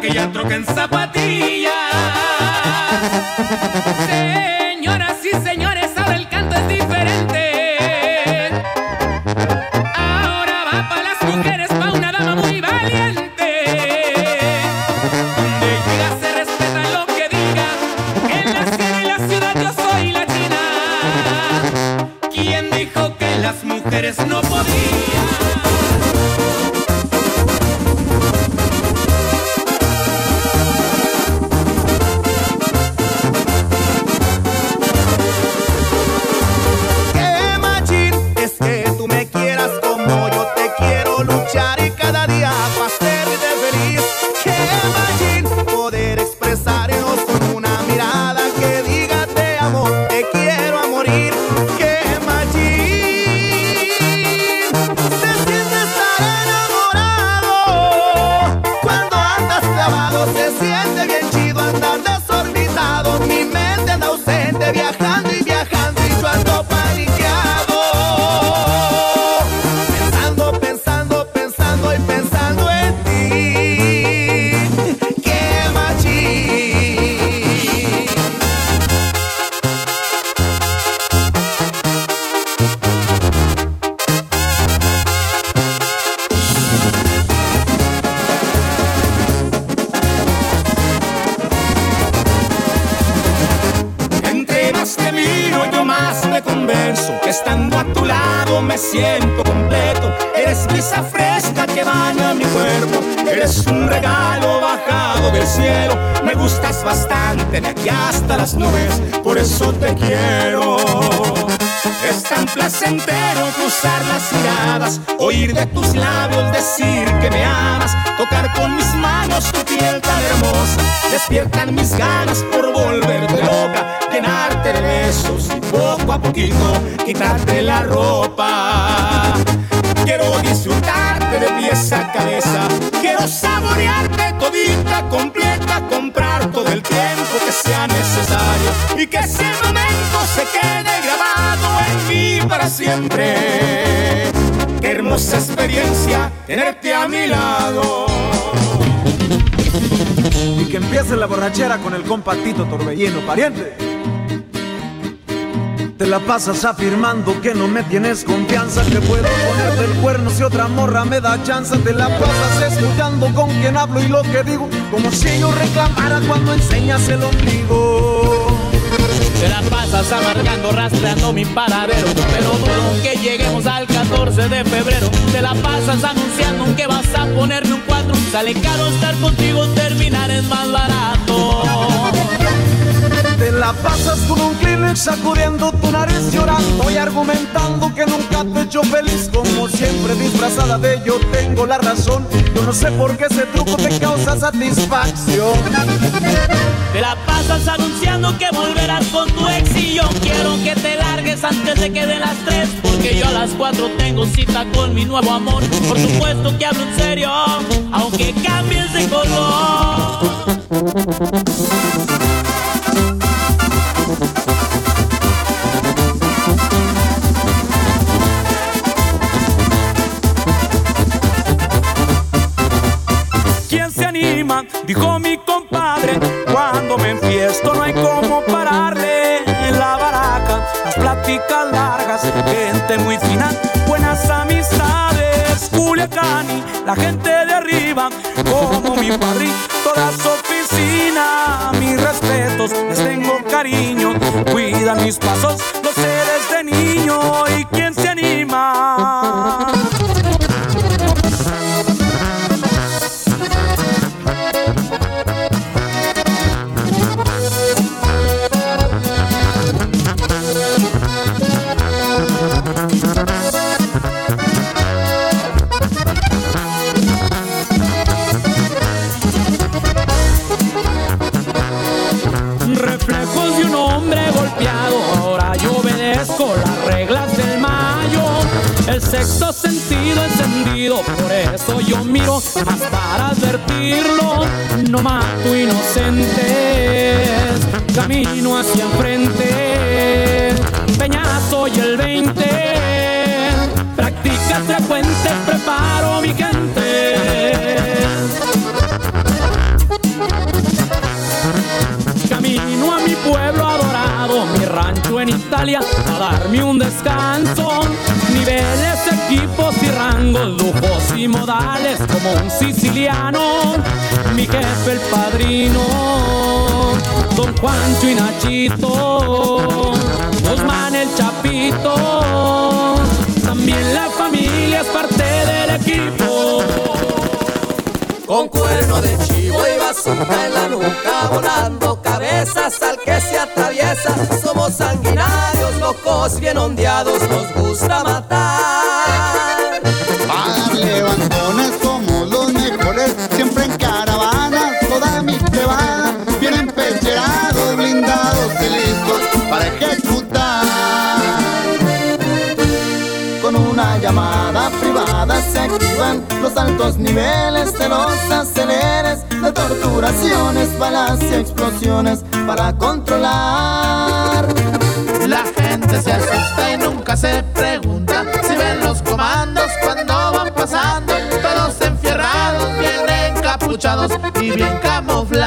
S11: Bajar de aquella troca en zapatillas.
S22: Pariente. Te la pasas afirmando que no me tienes confianza, que puedo ponerte el cuerno si otra morra me da chance. Te la pasas escuchando con quien hablo y lo que digo, como si yo reclamara cuando enseñas el ombligo.
S20: Te la pasas amargando, rastreando mi paradero Pero dudo que lleguemos al 14 de febrero Te la pasas anunciando que vas a ponerme un 4 Sale caro estar contigo, terminar es más barato
S22: Te la pasas con un Kleenex sacudiendo tu nariz llorando y argumentando que nunca te he hecho feliz como siempre disfrazada de yo tengo la razón. Yo no sé por qué ese truco te causa satisfacción.
S20: Te la pasas anunciando que volverás con tu ex y yo quiero que te largues antes de que den las 3 Porque yo a las 4 tengo cita con mi nuevo amor. Por supuesto que hablo en serio, aunque cambies de color
S4: mis pasos,
S23: bien ondeados Nos gusta matar
S10: Para levantones somos los mejores, siempre en caravanas, toda mi cebada, bien empecherados, blindados y listos para ejecutar. Con una llamada privada se activan los altos niveles de los aceleres, de torturaciones, balas y explosiones para controlar.
S8: Se asusta y nunca se pregunta si ven los comandos cuando van pasando, todos enfierrados, bien encapuchados y bien camuflaje.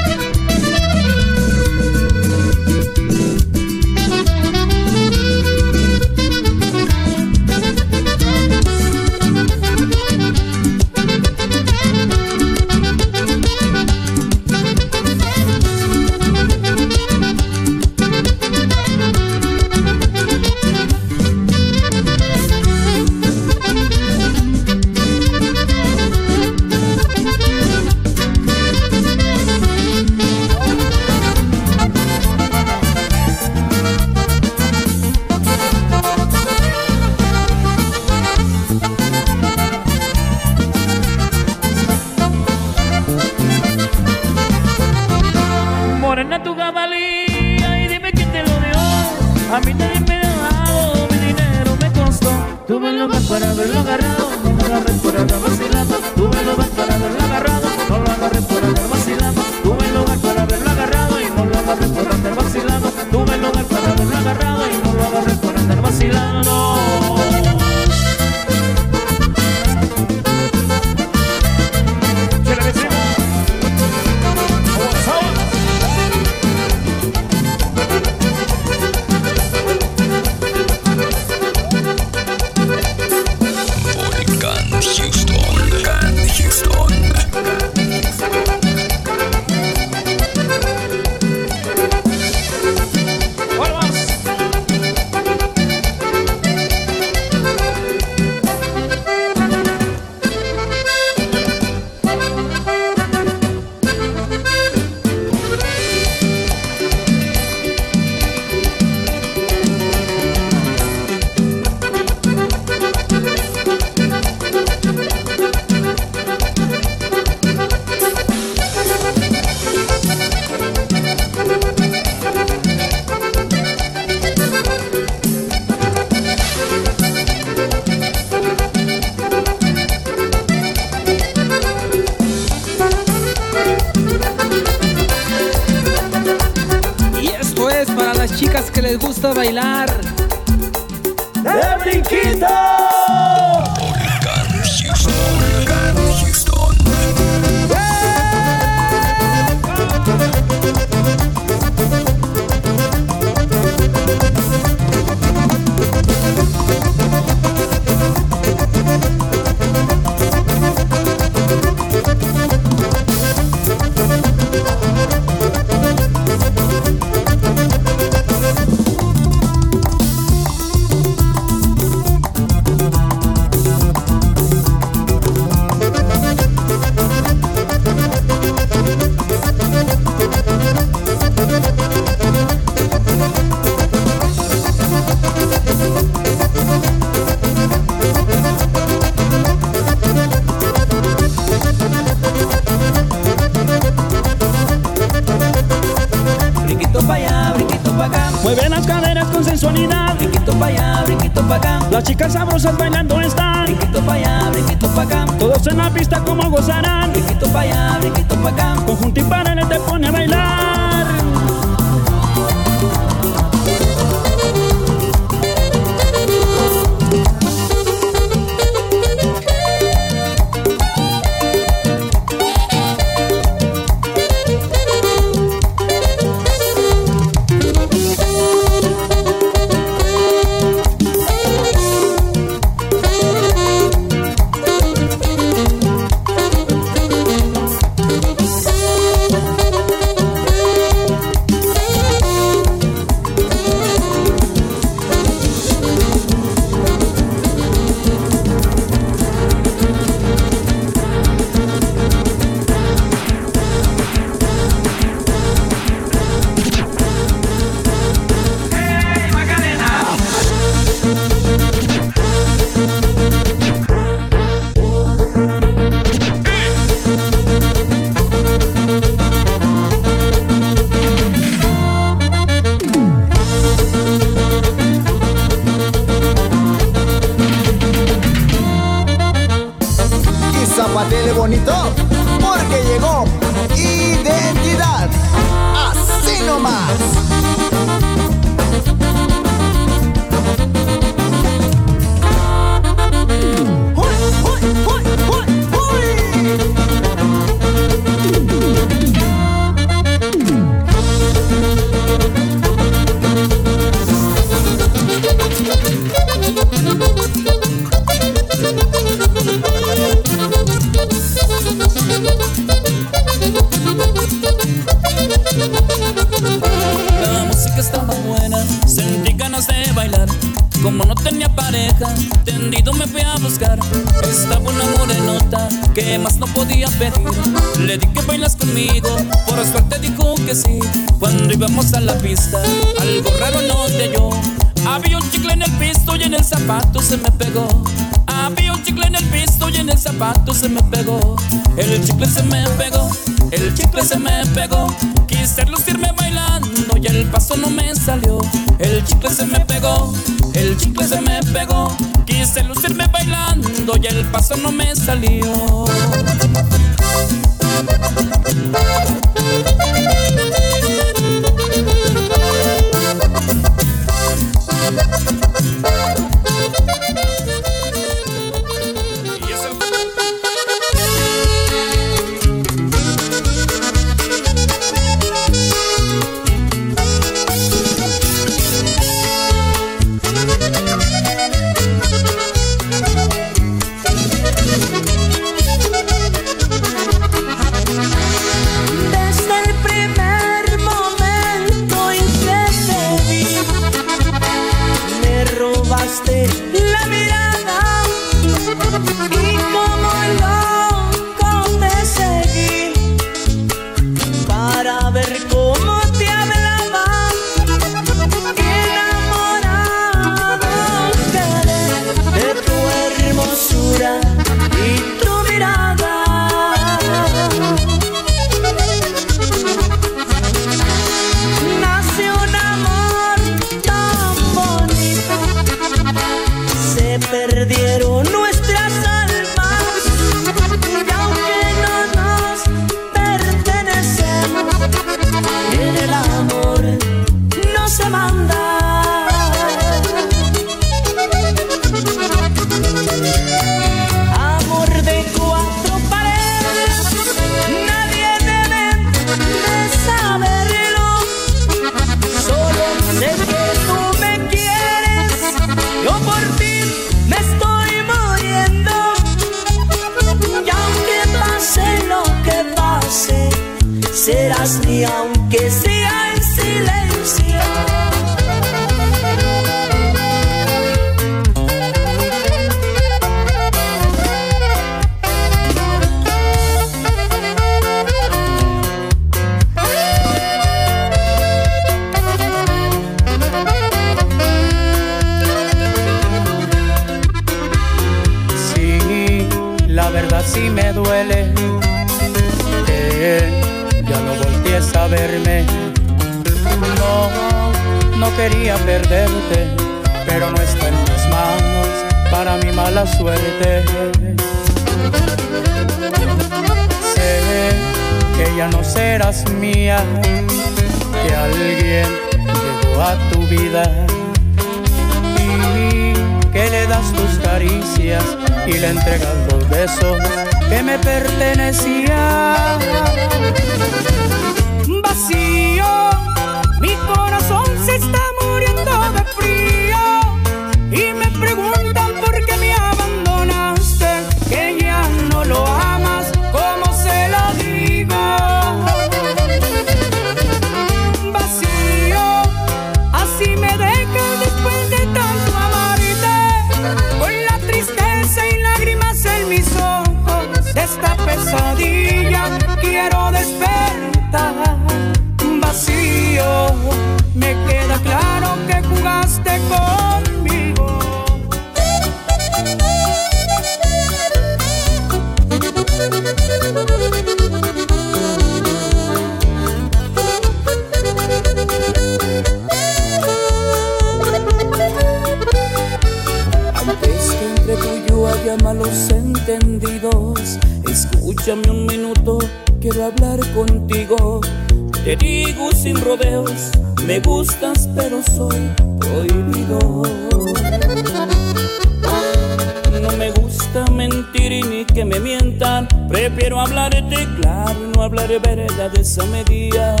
S20: mentir ni que me mientan. Prefiero hablarte claro y no hablar verdades a medias.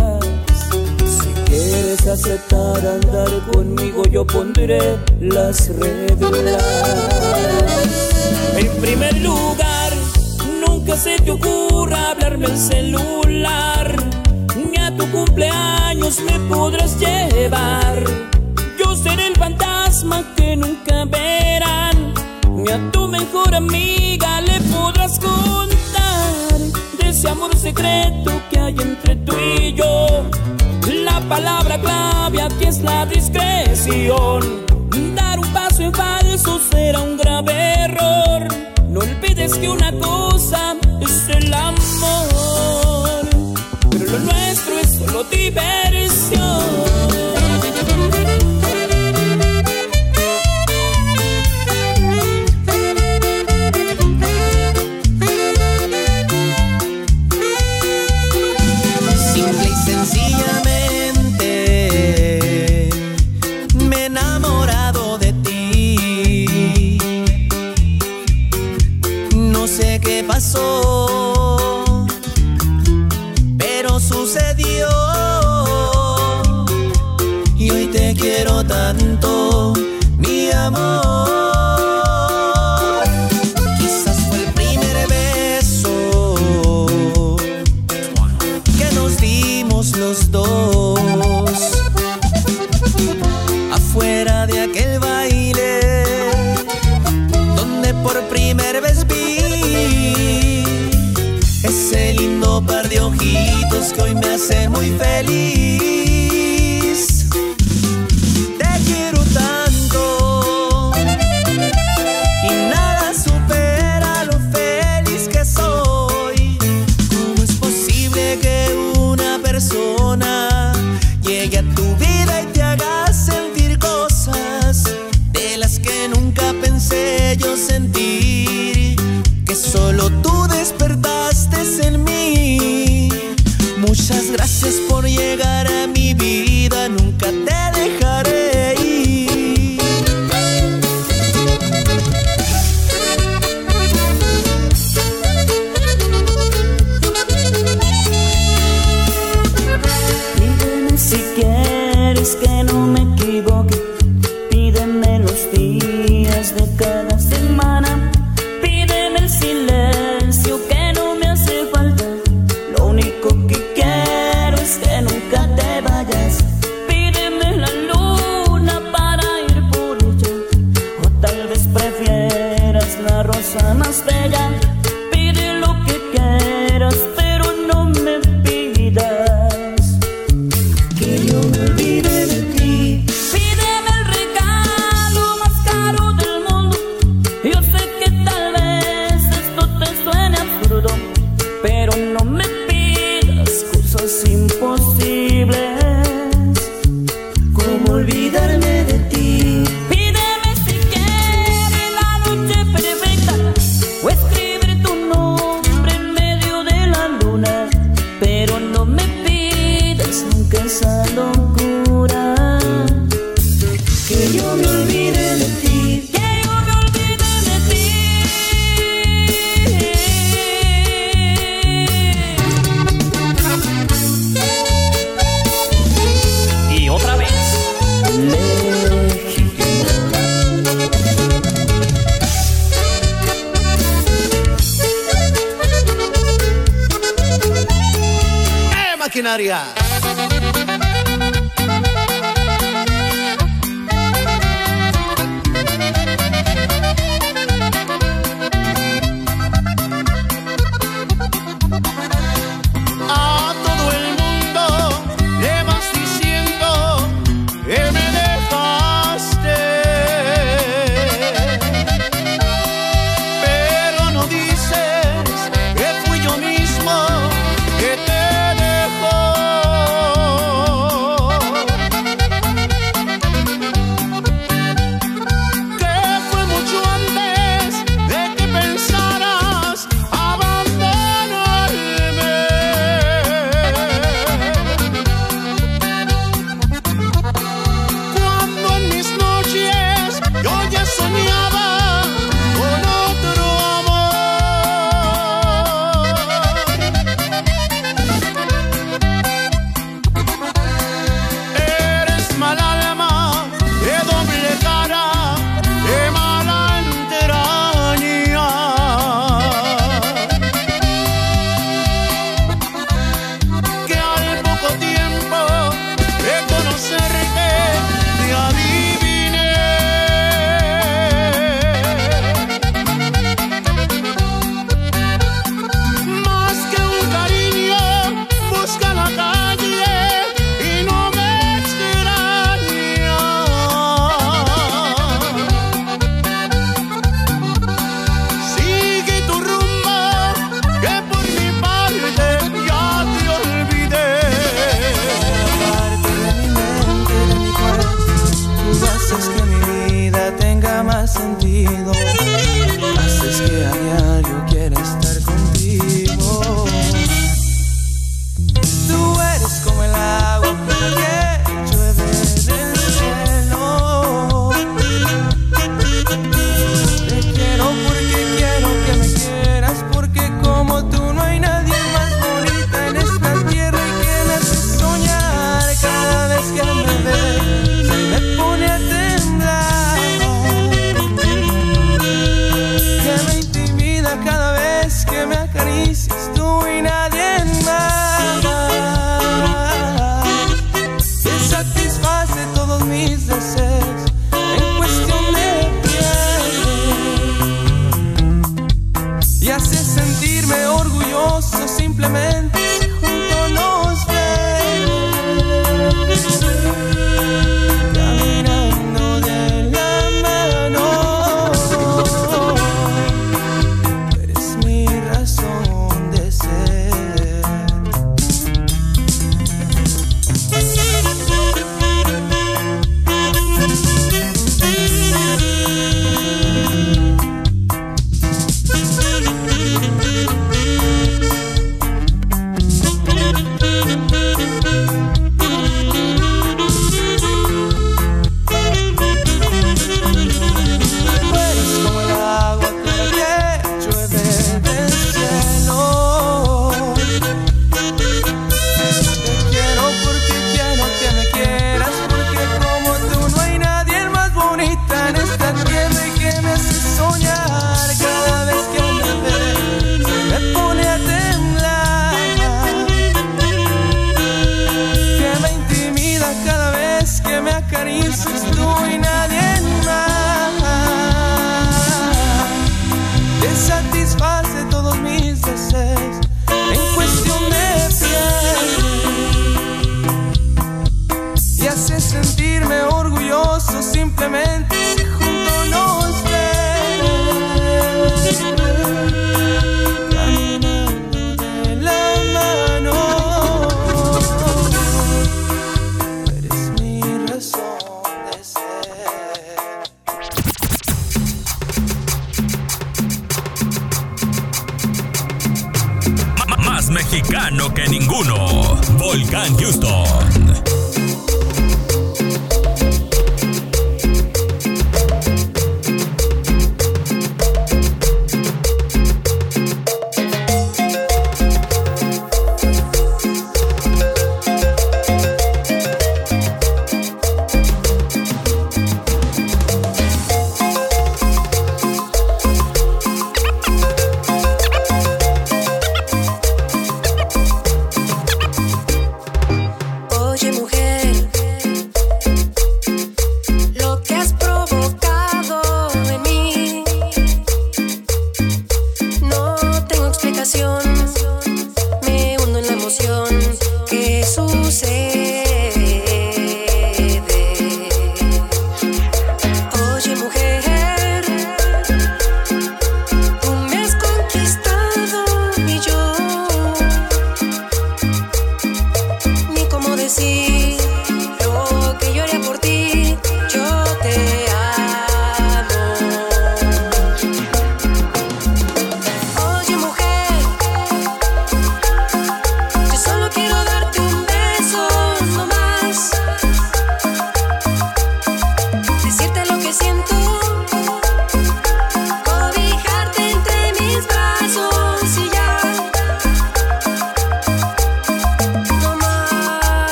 S20: Si quieres aceptar andar conmigo, yo pondré las reglas. En primer lugar, nunca se te ocurra hablarme el celular. Ni a tu cumpleaños me podrás llevar. Yo seré el fantasma que nunca verán ni a tu mejor amiga le podrás contar de ese amor secreto que hay entre tú y yo. La palabra clave aquí es la discreción. Dar un paso en falso será un grave error. No olvides que una cosa es el amor, pero lo nuestro es solo diversión.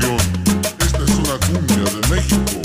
S24: Esta es una cumbia de México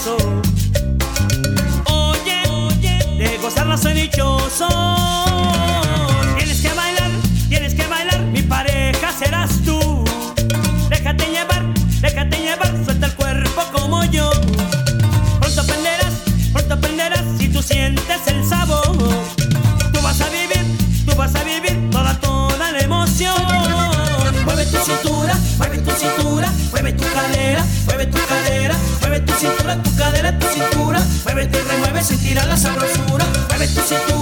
S1: contagioso. Sabrosura. Mueve tu cintura,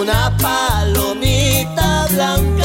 S10: Una
S17: palomita blanca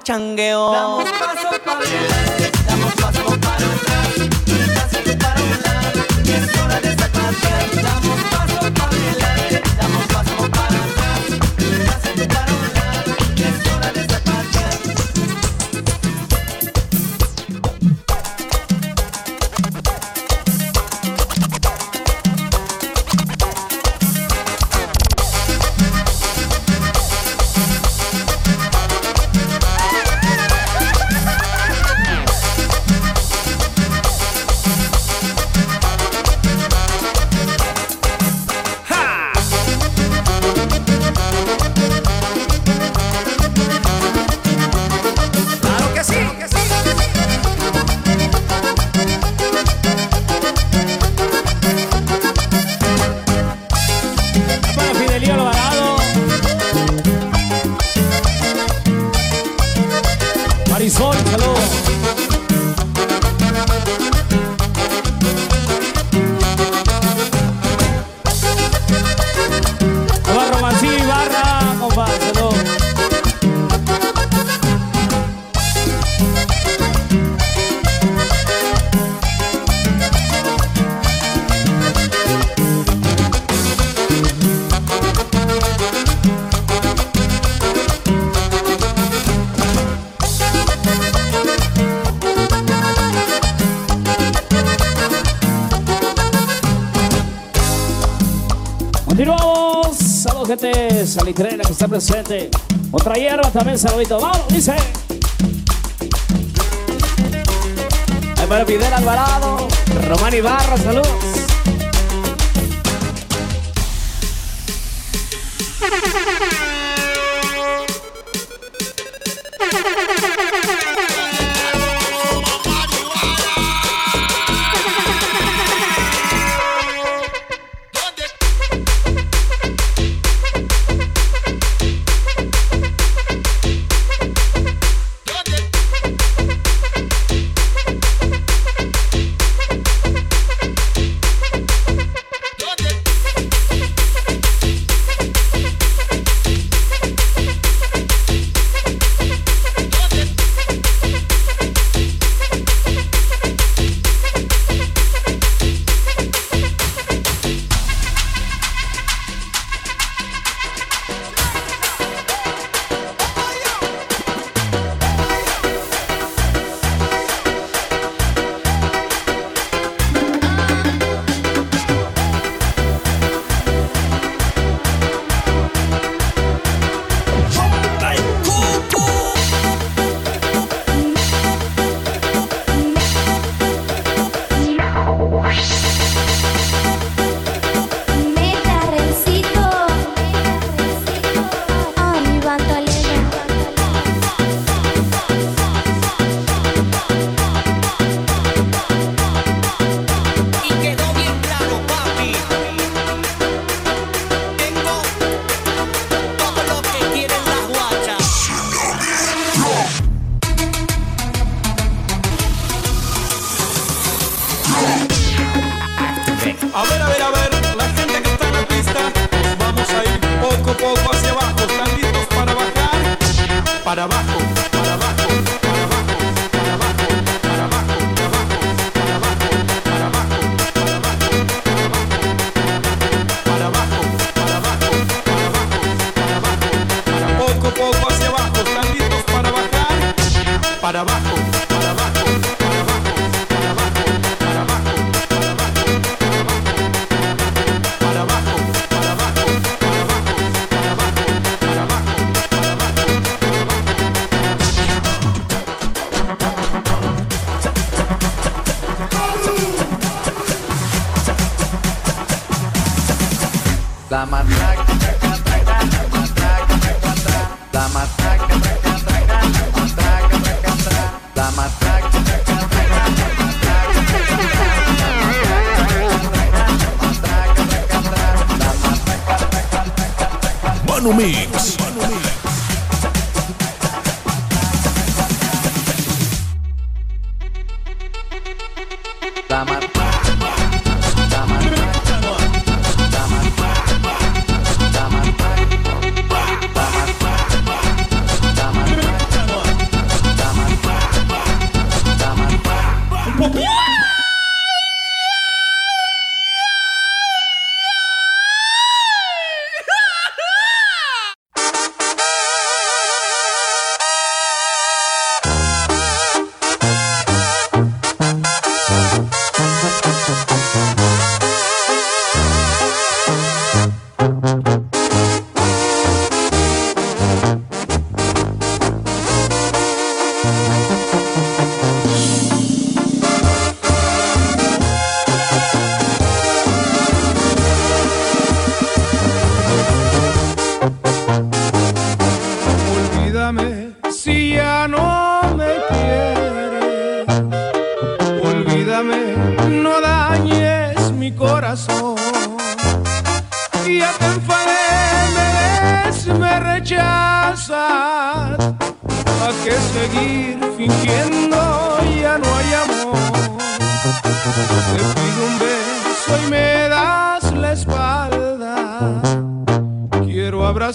S20: pachangueo.
S6: Vamos paso a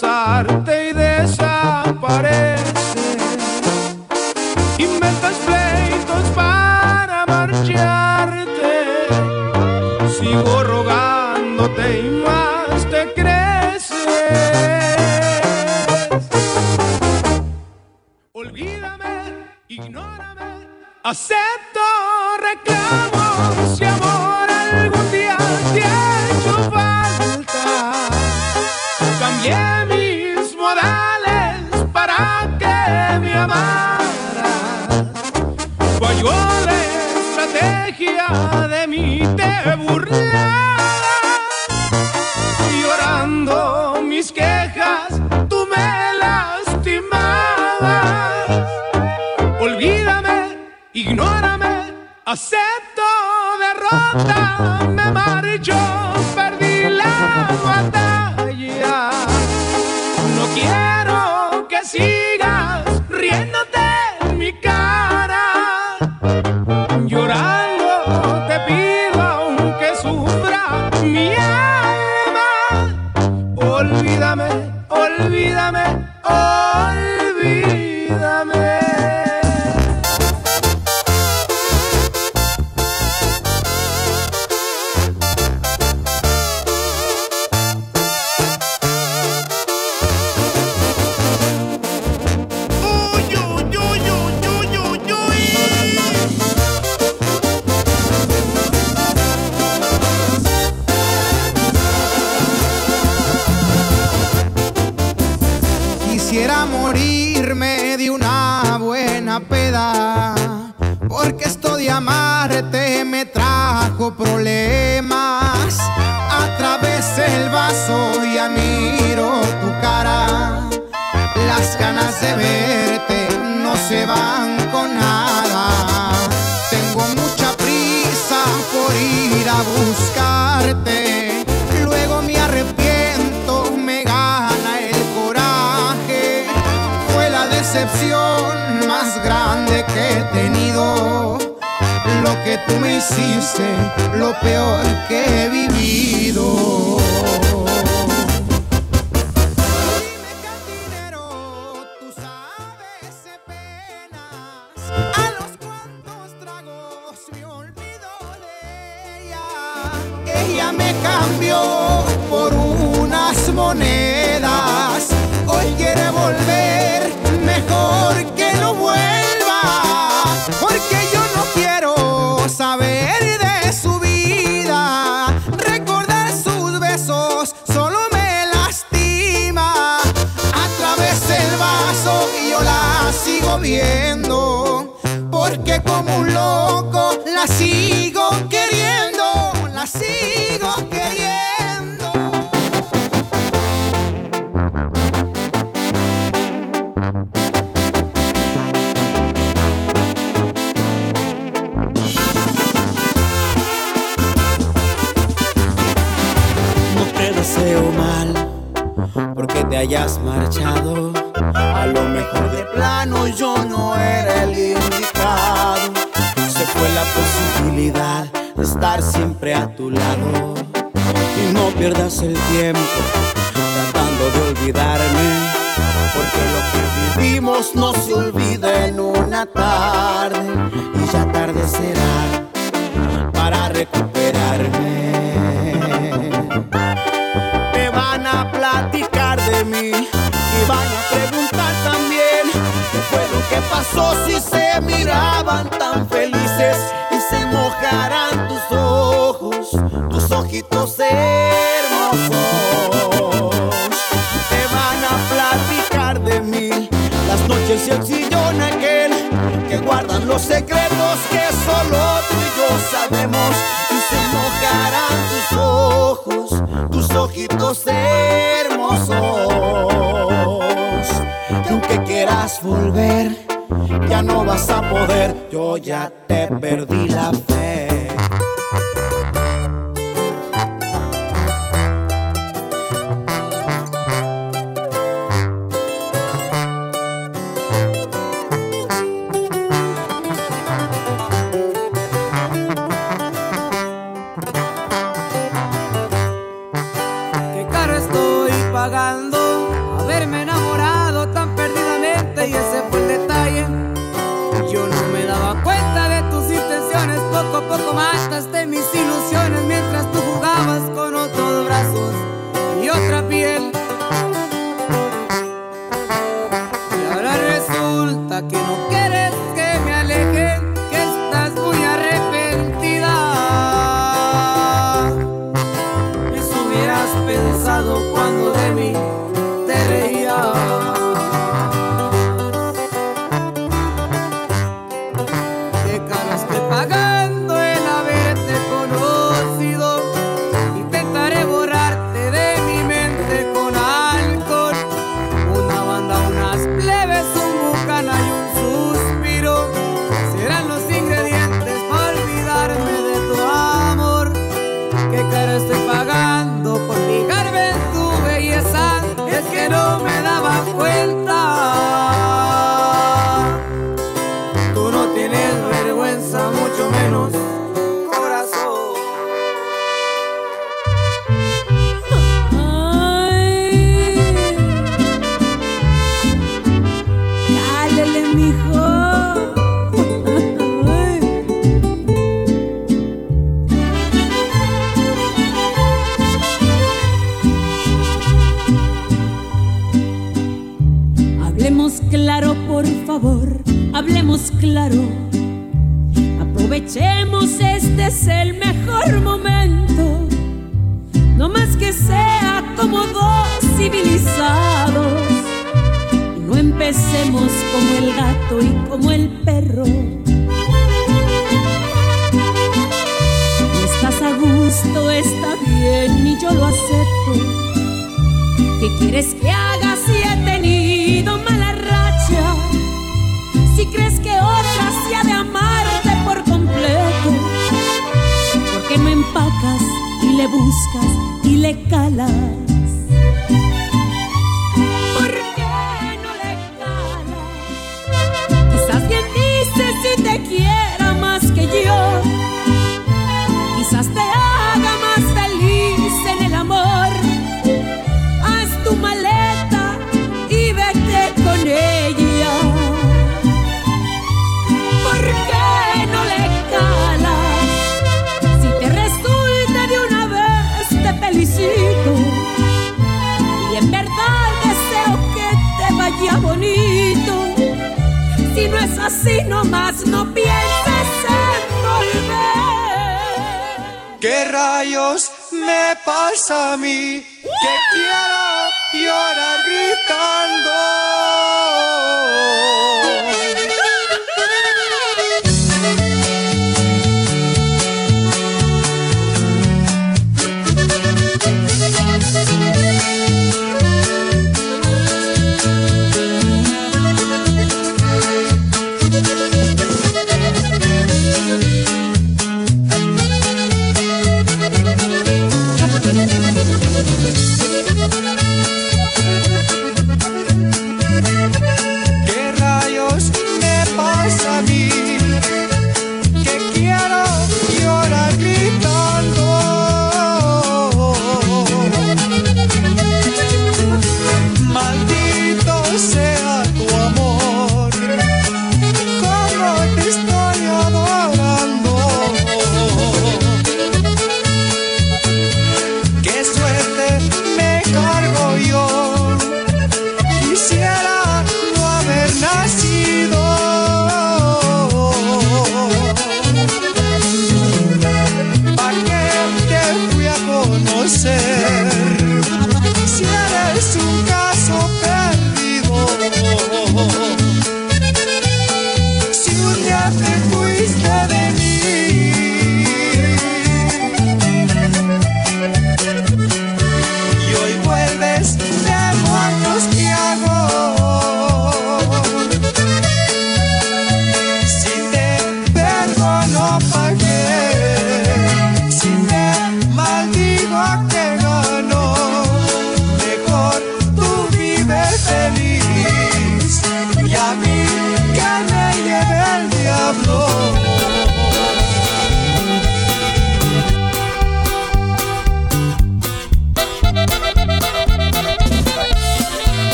S6: Quiero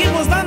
S10: Le
S1: seguimos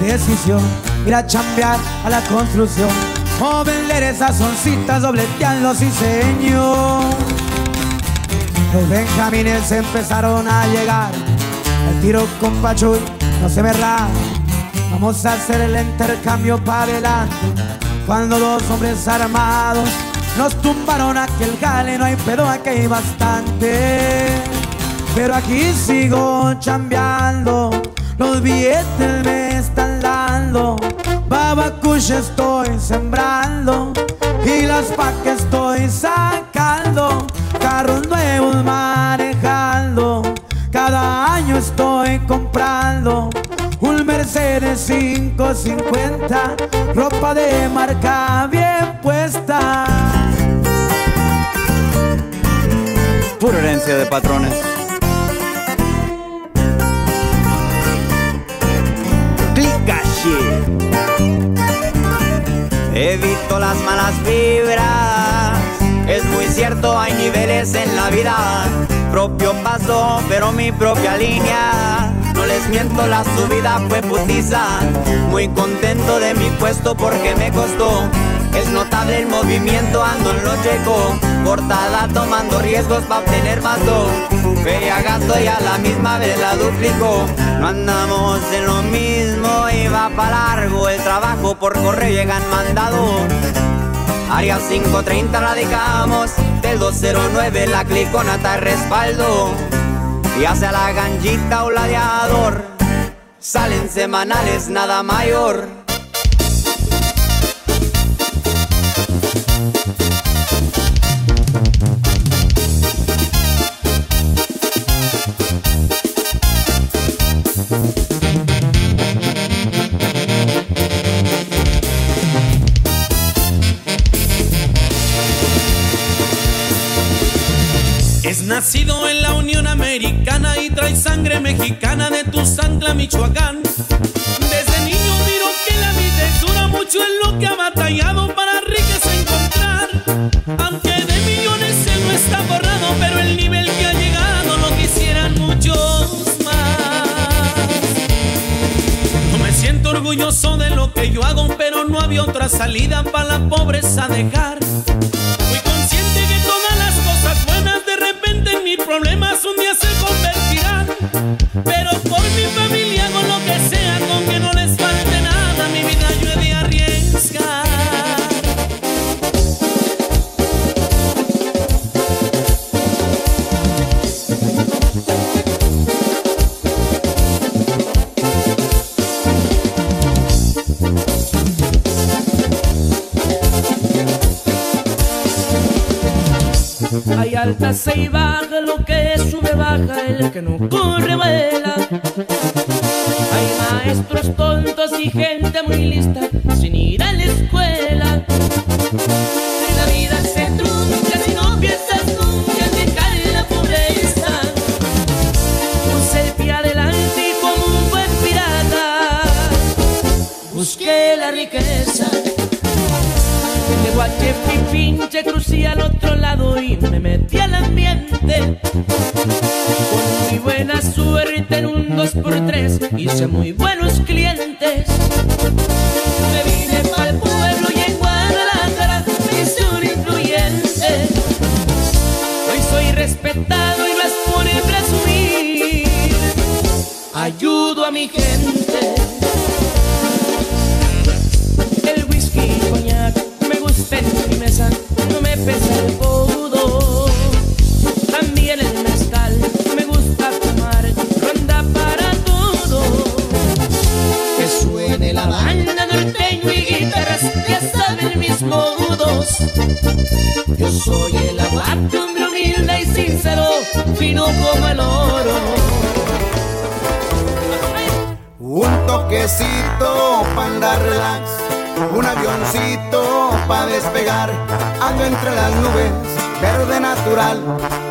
S18: decisión, ir a chambear a la construcción, o vender esas oncitas, dobleteando sí señor. Los benjamines empezaron a llegar, el tiro con Pachuy no se rara. Vamos a hacer el intercambio para adelante, cuando dos hombres armados nos tumbaron aquel jale, no hay pedo, aquí hay bastante. Pero aquí sigo chambeando, los billetes me están dando. Babacush estoy sembrando y las pa' que estoy sacando. Carros nuevos manejando, cada año estoy comprando. Un Mercedes 550, ropa de marca bien puesta.
S25: Pura herencia de patrones.
S20: Las malas vibras. Es muy cierto, hay niveles en la vida. Propio paso, pero mi propia línea. No les miento, la subida fue putiza. Muy contento de mi puesto porque me costó. Es notable el movimiento, ando en lo checo. Portada tomando riesgos para obtener do. Feria gasto y a la misma vez la duplico. No andamos en lo mismo y va para largo. El trabajo por correo llegan mandado. Área 530 radicamos. Del 209 la cliconata respaldo. Y hacia la ganchita o ladeador. Salen semanales nada mayor.
S26: Trae sangre mexicana de tu Tuzancla, Michoacán. Desde niño miro que la vida es dura, mucho en lo que ha batallado para riqueza encontrar. Aunque de millones él no está borrado, pero el nivel que ha llegado lo quisieran muchos más. No me siento orgulloso de lo que yo hago, pero no había otra salida para la pobreza dejar. Pero por mi familia
S1: Hay altas y bajas, lo que sube baja, el que no corre vuela. Hay maestros tontos y gente muy lista sin ir a la escuela. Guache pinche, crucé al otro lado y me metí al ambiente. Con muy buena suerte en un 2x3 hice muy buenos clientes. Me vine pa'l pueblo y en Guadalajara me hice un influyente. Hoy soy respetado y más por presumir. Ayudo a mi gente. El whisky coñac en mi mesa, no me pesa el codo. También el mezcal me gusta tomar, ronda para todo. Que suene la banda norteño y guitarras, ya saben mis modos. Yo soy el aguante, hombre humilde y sincero, fino como el oro.
S10: Un toquecito para andar relax, un avioncito para despegar, ando entre las nubes, verde natural,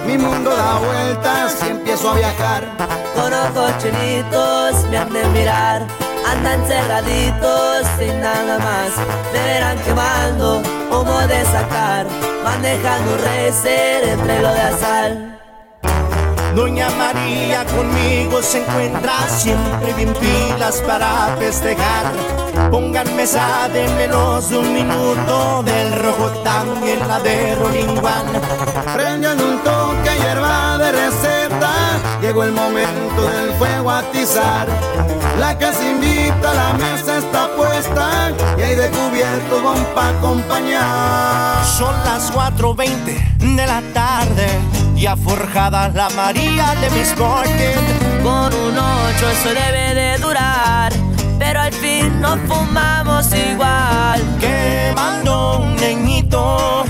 S10: mi mundo da vueltas y empiezo a viajar.
S27: Con ojos chinitos me han de mirar, andan cerraditos sin nada más. Me verán quemando humo de sacar, manejando un racer entre lo de azal.
S20: Doña María conmigo se encuentra siempre bien pilas para festejar. Pongan mesa de menos un minuto del rojo en la de Rolling.
S10: Prendan un toque hierba de receta, llegó el momento del fuego a atizar. La que se invita, la mesa está puesta y hay de cubierto van pa' acompañar.
S20: Son las 4.20 de la tarde, ya forjada la María de Miss Morgan.
S27: Con un ocho eso debe de durar, pero al fin no fumamos igual.
S20: Quemando un leñito,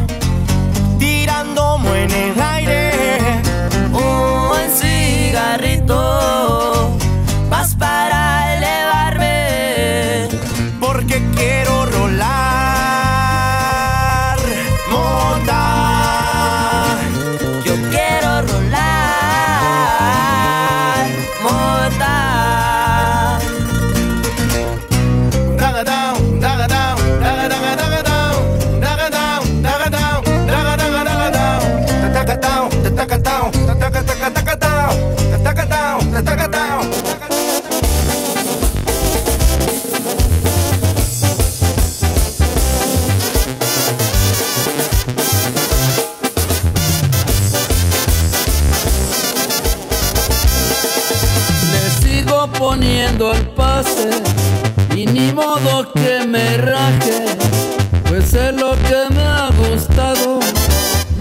S20: tirando en el aire.
S27: Un buen cigarrito,
S28: modo que me raje, pues es lo que me ha gustado,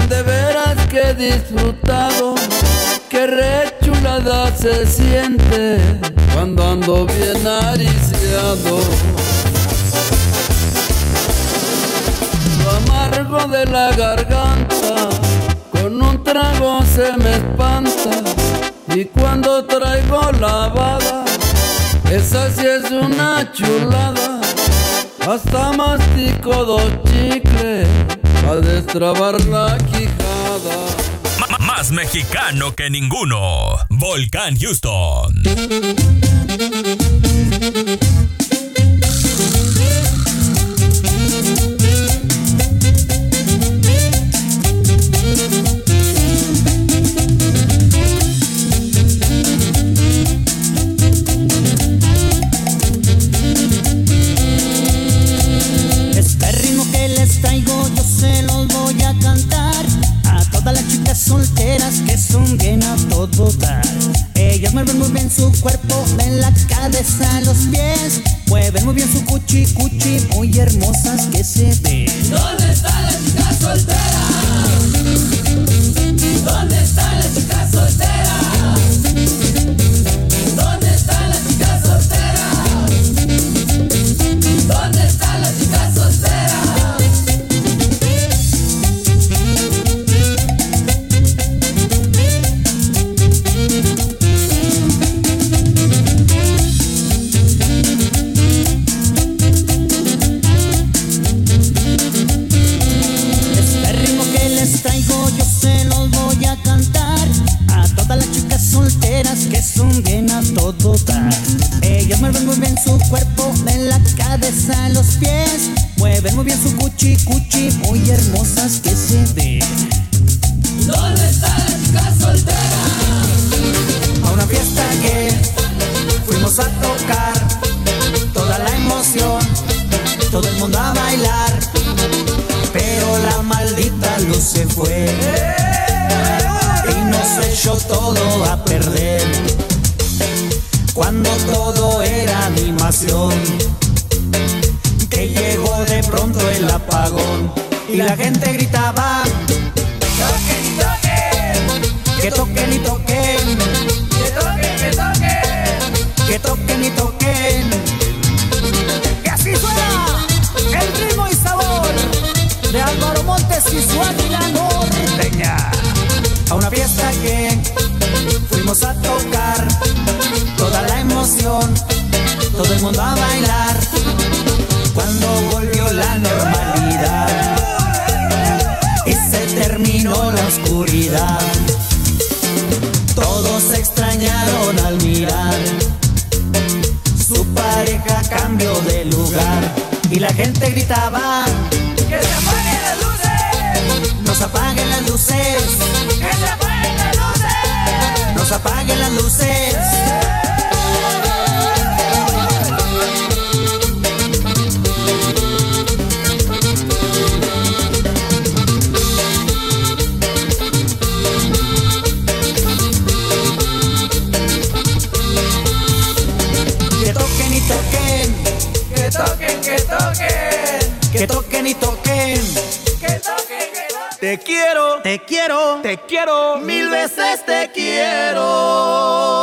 S28: de veras que he disfrutado, que rechulada se siente cuando ando bien ariciado. Lo amargo de la garganta, con un trago se me espanta. Y cuando traigo lavada, esa sí es una chulada. Hasta mastico dos chicles a destrabar la quijada.
S8: Más mexicano que ninguno. Volcán Houston.
S29: Su
S20: águila norteña. A una fiesta que fuimos a tocar, toda la emoción, todo el mundo a bailar. Cuando volvió la normalidad y se terminó la oscuridad, todos se extrañaron al mirar. Su pareja cambió de lugar y la gente gritaba.
S11: ¡Que se
S20: nos apaguen las luces.
S11: Que se apaguen las.
S20: Nos apaguen las luces. Que toquen y toquen.
S11: Que toquen, que toquen.
S20: Que toquen y toquen.
S22: te quiero,
S20: mil veces te quiero.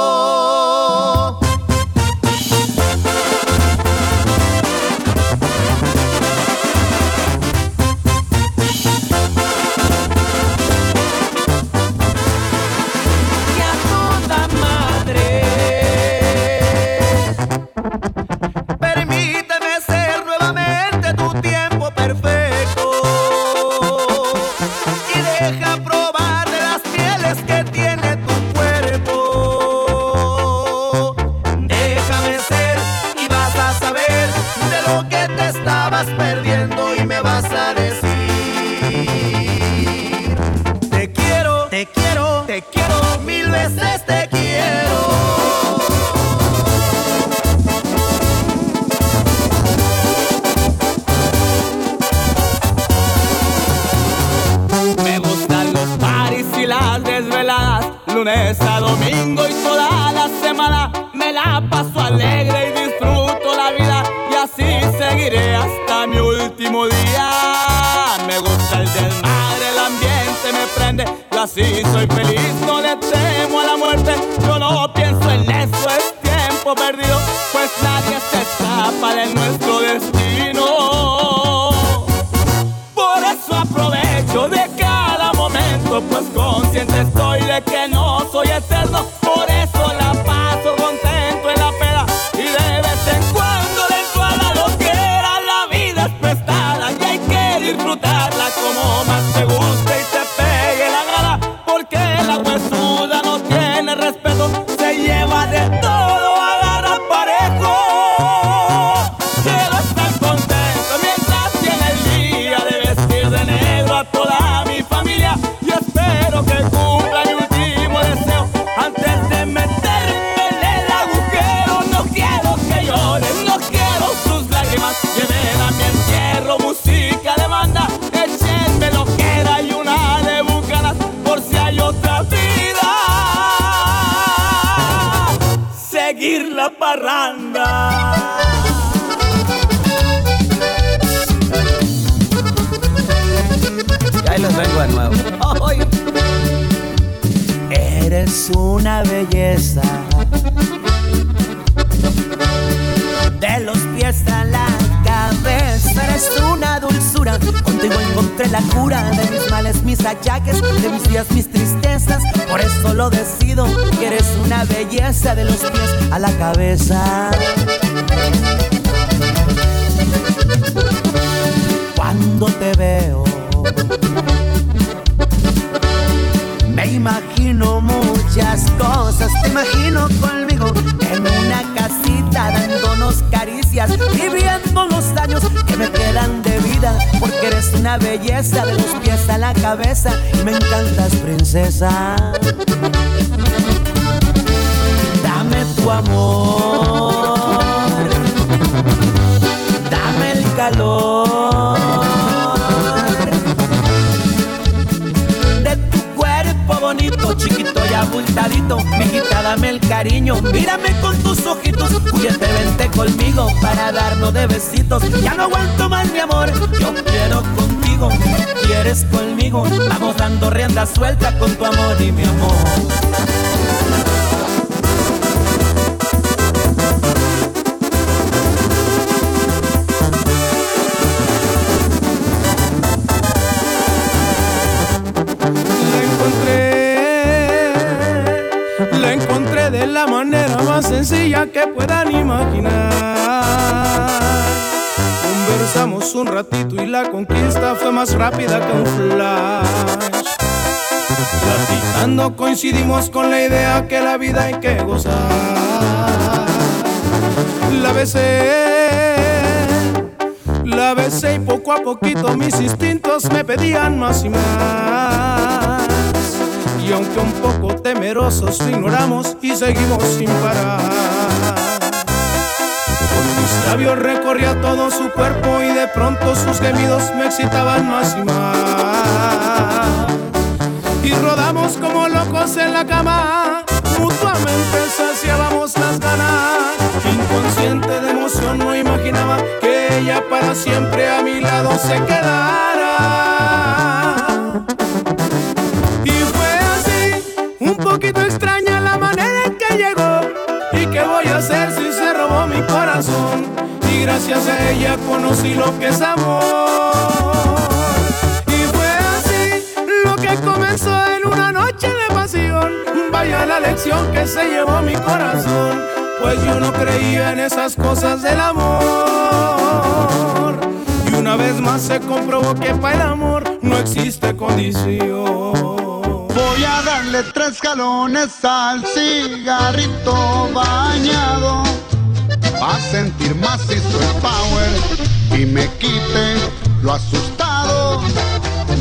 S22: Lo
S12: ignoramos y seguimos sin parar. Con mis labios recorría todo su cuerpo y de pronto sus gemidos me excitaban más y más. Y rodamos como locos en la cama, mutuamente saciábamos las ganas. Inconsciente de emoción no imaginaba que ella para siempre a mi lado se quedara. Extraña la manera en que llegó. ¿Y qué voy a hacer si se robó mi corazón? Y gracias a ella conocí lo que es amor. Y fue así lo que comenzó en una noche de pasión. Vaya la lección que se llevó mi corazón. Pues yo no creía en esas cosas del amor. Y una vez más se comprobó que para el amor no existe condición.
S10: Voy a darle tres galones al cigarrito bañado. Va a sentir macizo el power y me quite lo asustado.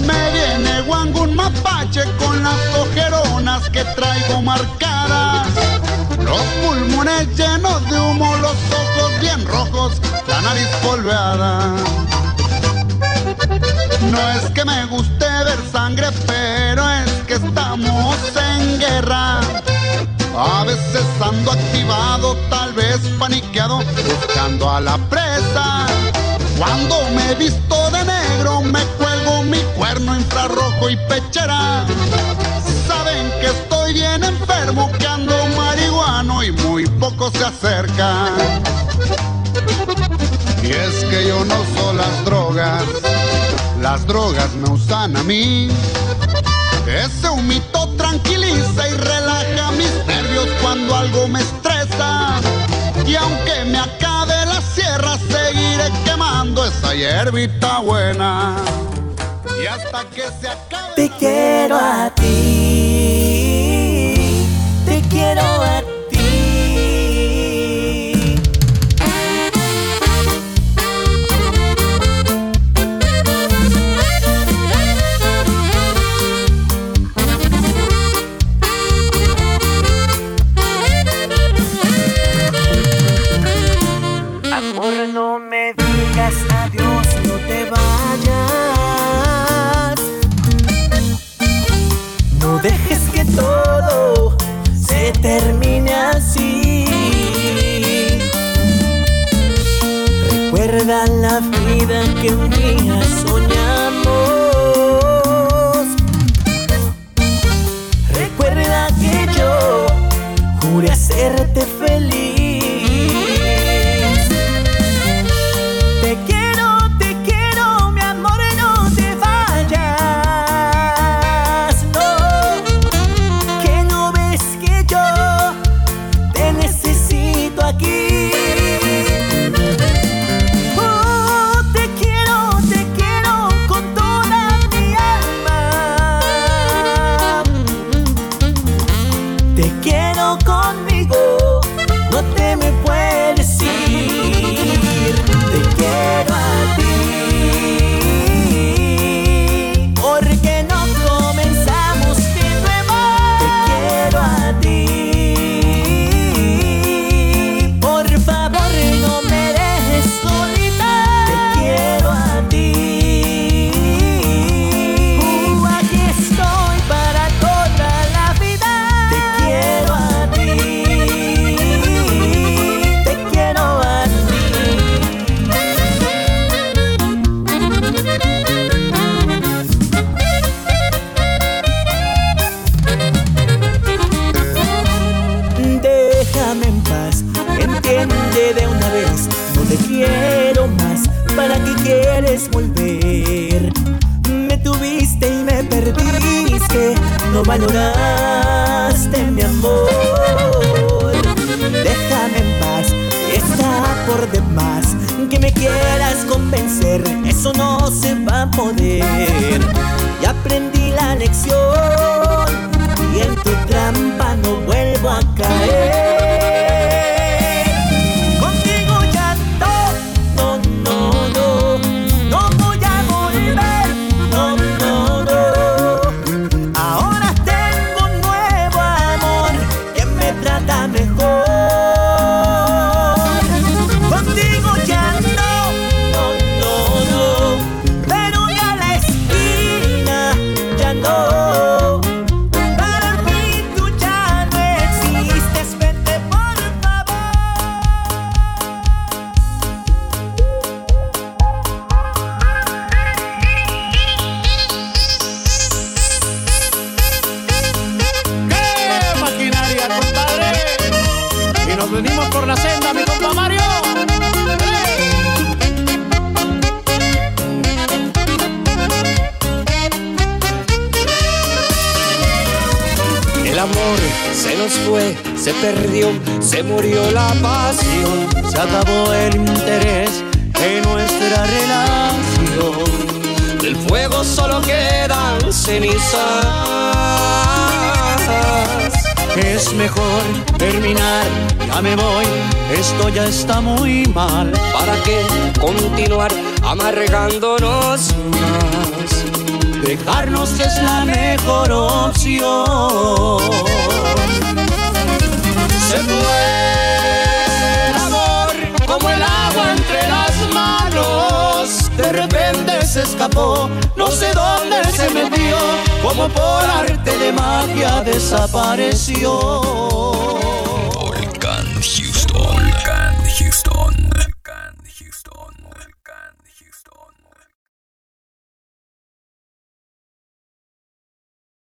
S10: Me viene Wangun Mapache con las ojeronas que traigo marcadas. Los pulmones llenos de humo, los ojos bien rojos, la nariz polveada. No es que me guste ver sangre, pero es estamos en guerra. A veces ando activado, tal vez paniqueado, buscando a la presa. Cuando me visto de negro, me cuelgo mi cuerno infrarrojo y pechera. Saben que estoy bien enfermo, que ando marihuano y muy poco se acercan. Y es que yo no uso las drogas, las drogas me usan a mí. Ese humito tranquiliza y relaja mis nervios cuando algo me estresa. Y aunque me acabe la sierra, seguiré quemando esa hierbita buena. Y hasta que se acabe.
S30: Te quiero a ti, te quiero a ti. La vida que un día soñamos. Recuerda que yo juré hacerte.
S20: Valoraste mi amor. Déjame en paz, está por demás. Que me quieras convencer, eso no se va a poder. Ya aprendí la lección y en tu trampa no vuelvo a caer.
S6: Se murió la pasión, se acabó el interés en nuestra relación. Del fuego solo quedan cenizas. Es mejor terminar, ya me voy, esto ya está muy mal. ¿Para qué continuar amargándonos más? Dejarnos es la mejor opción. Entre las manos. De repente se escapó, no sé dónde se metió, como por arte de magia desapareció.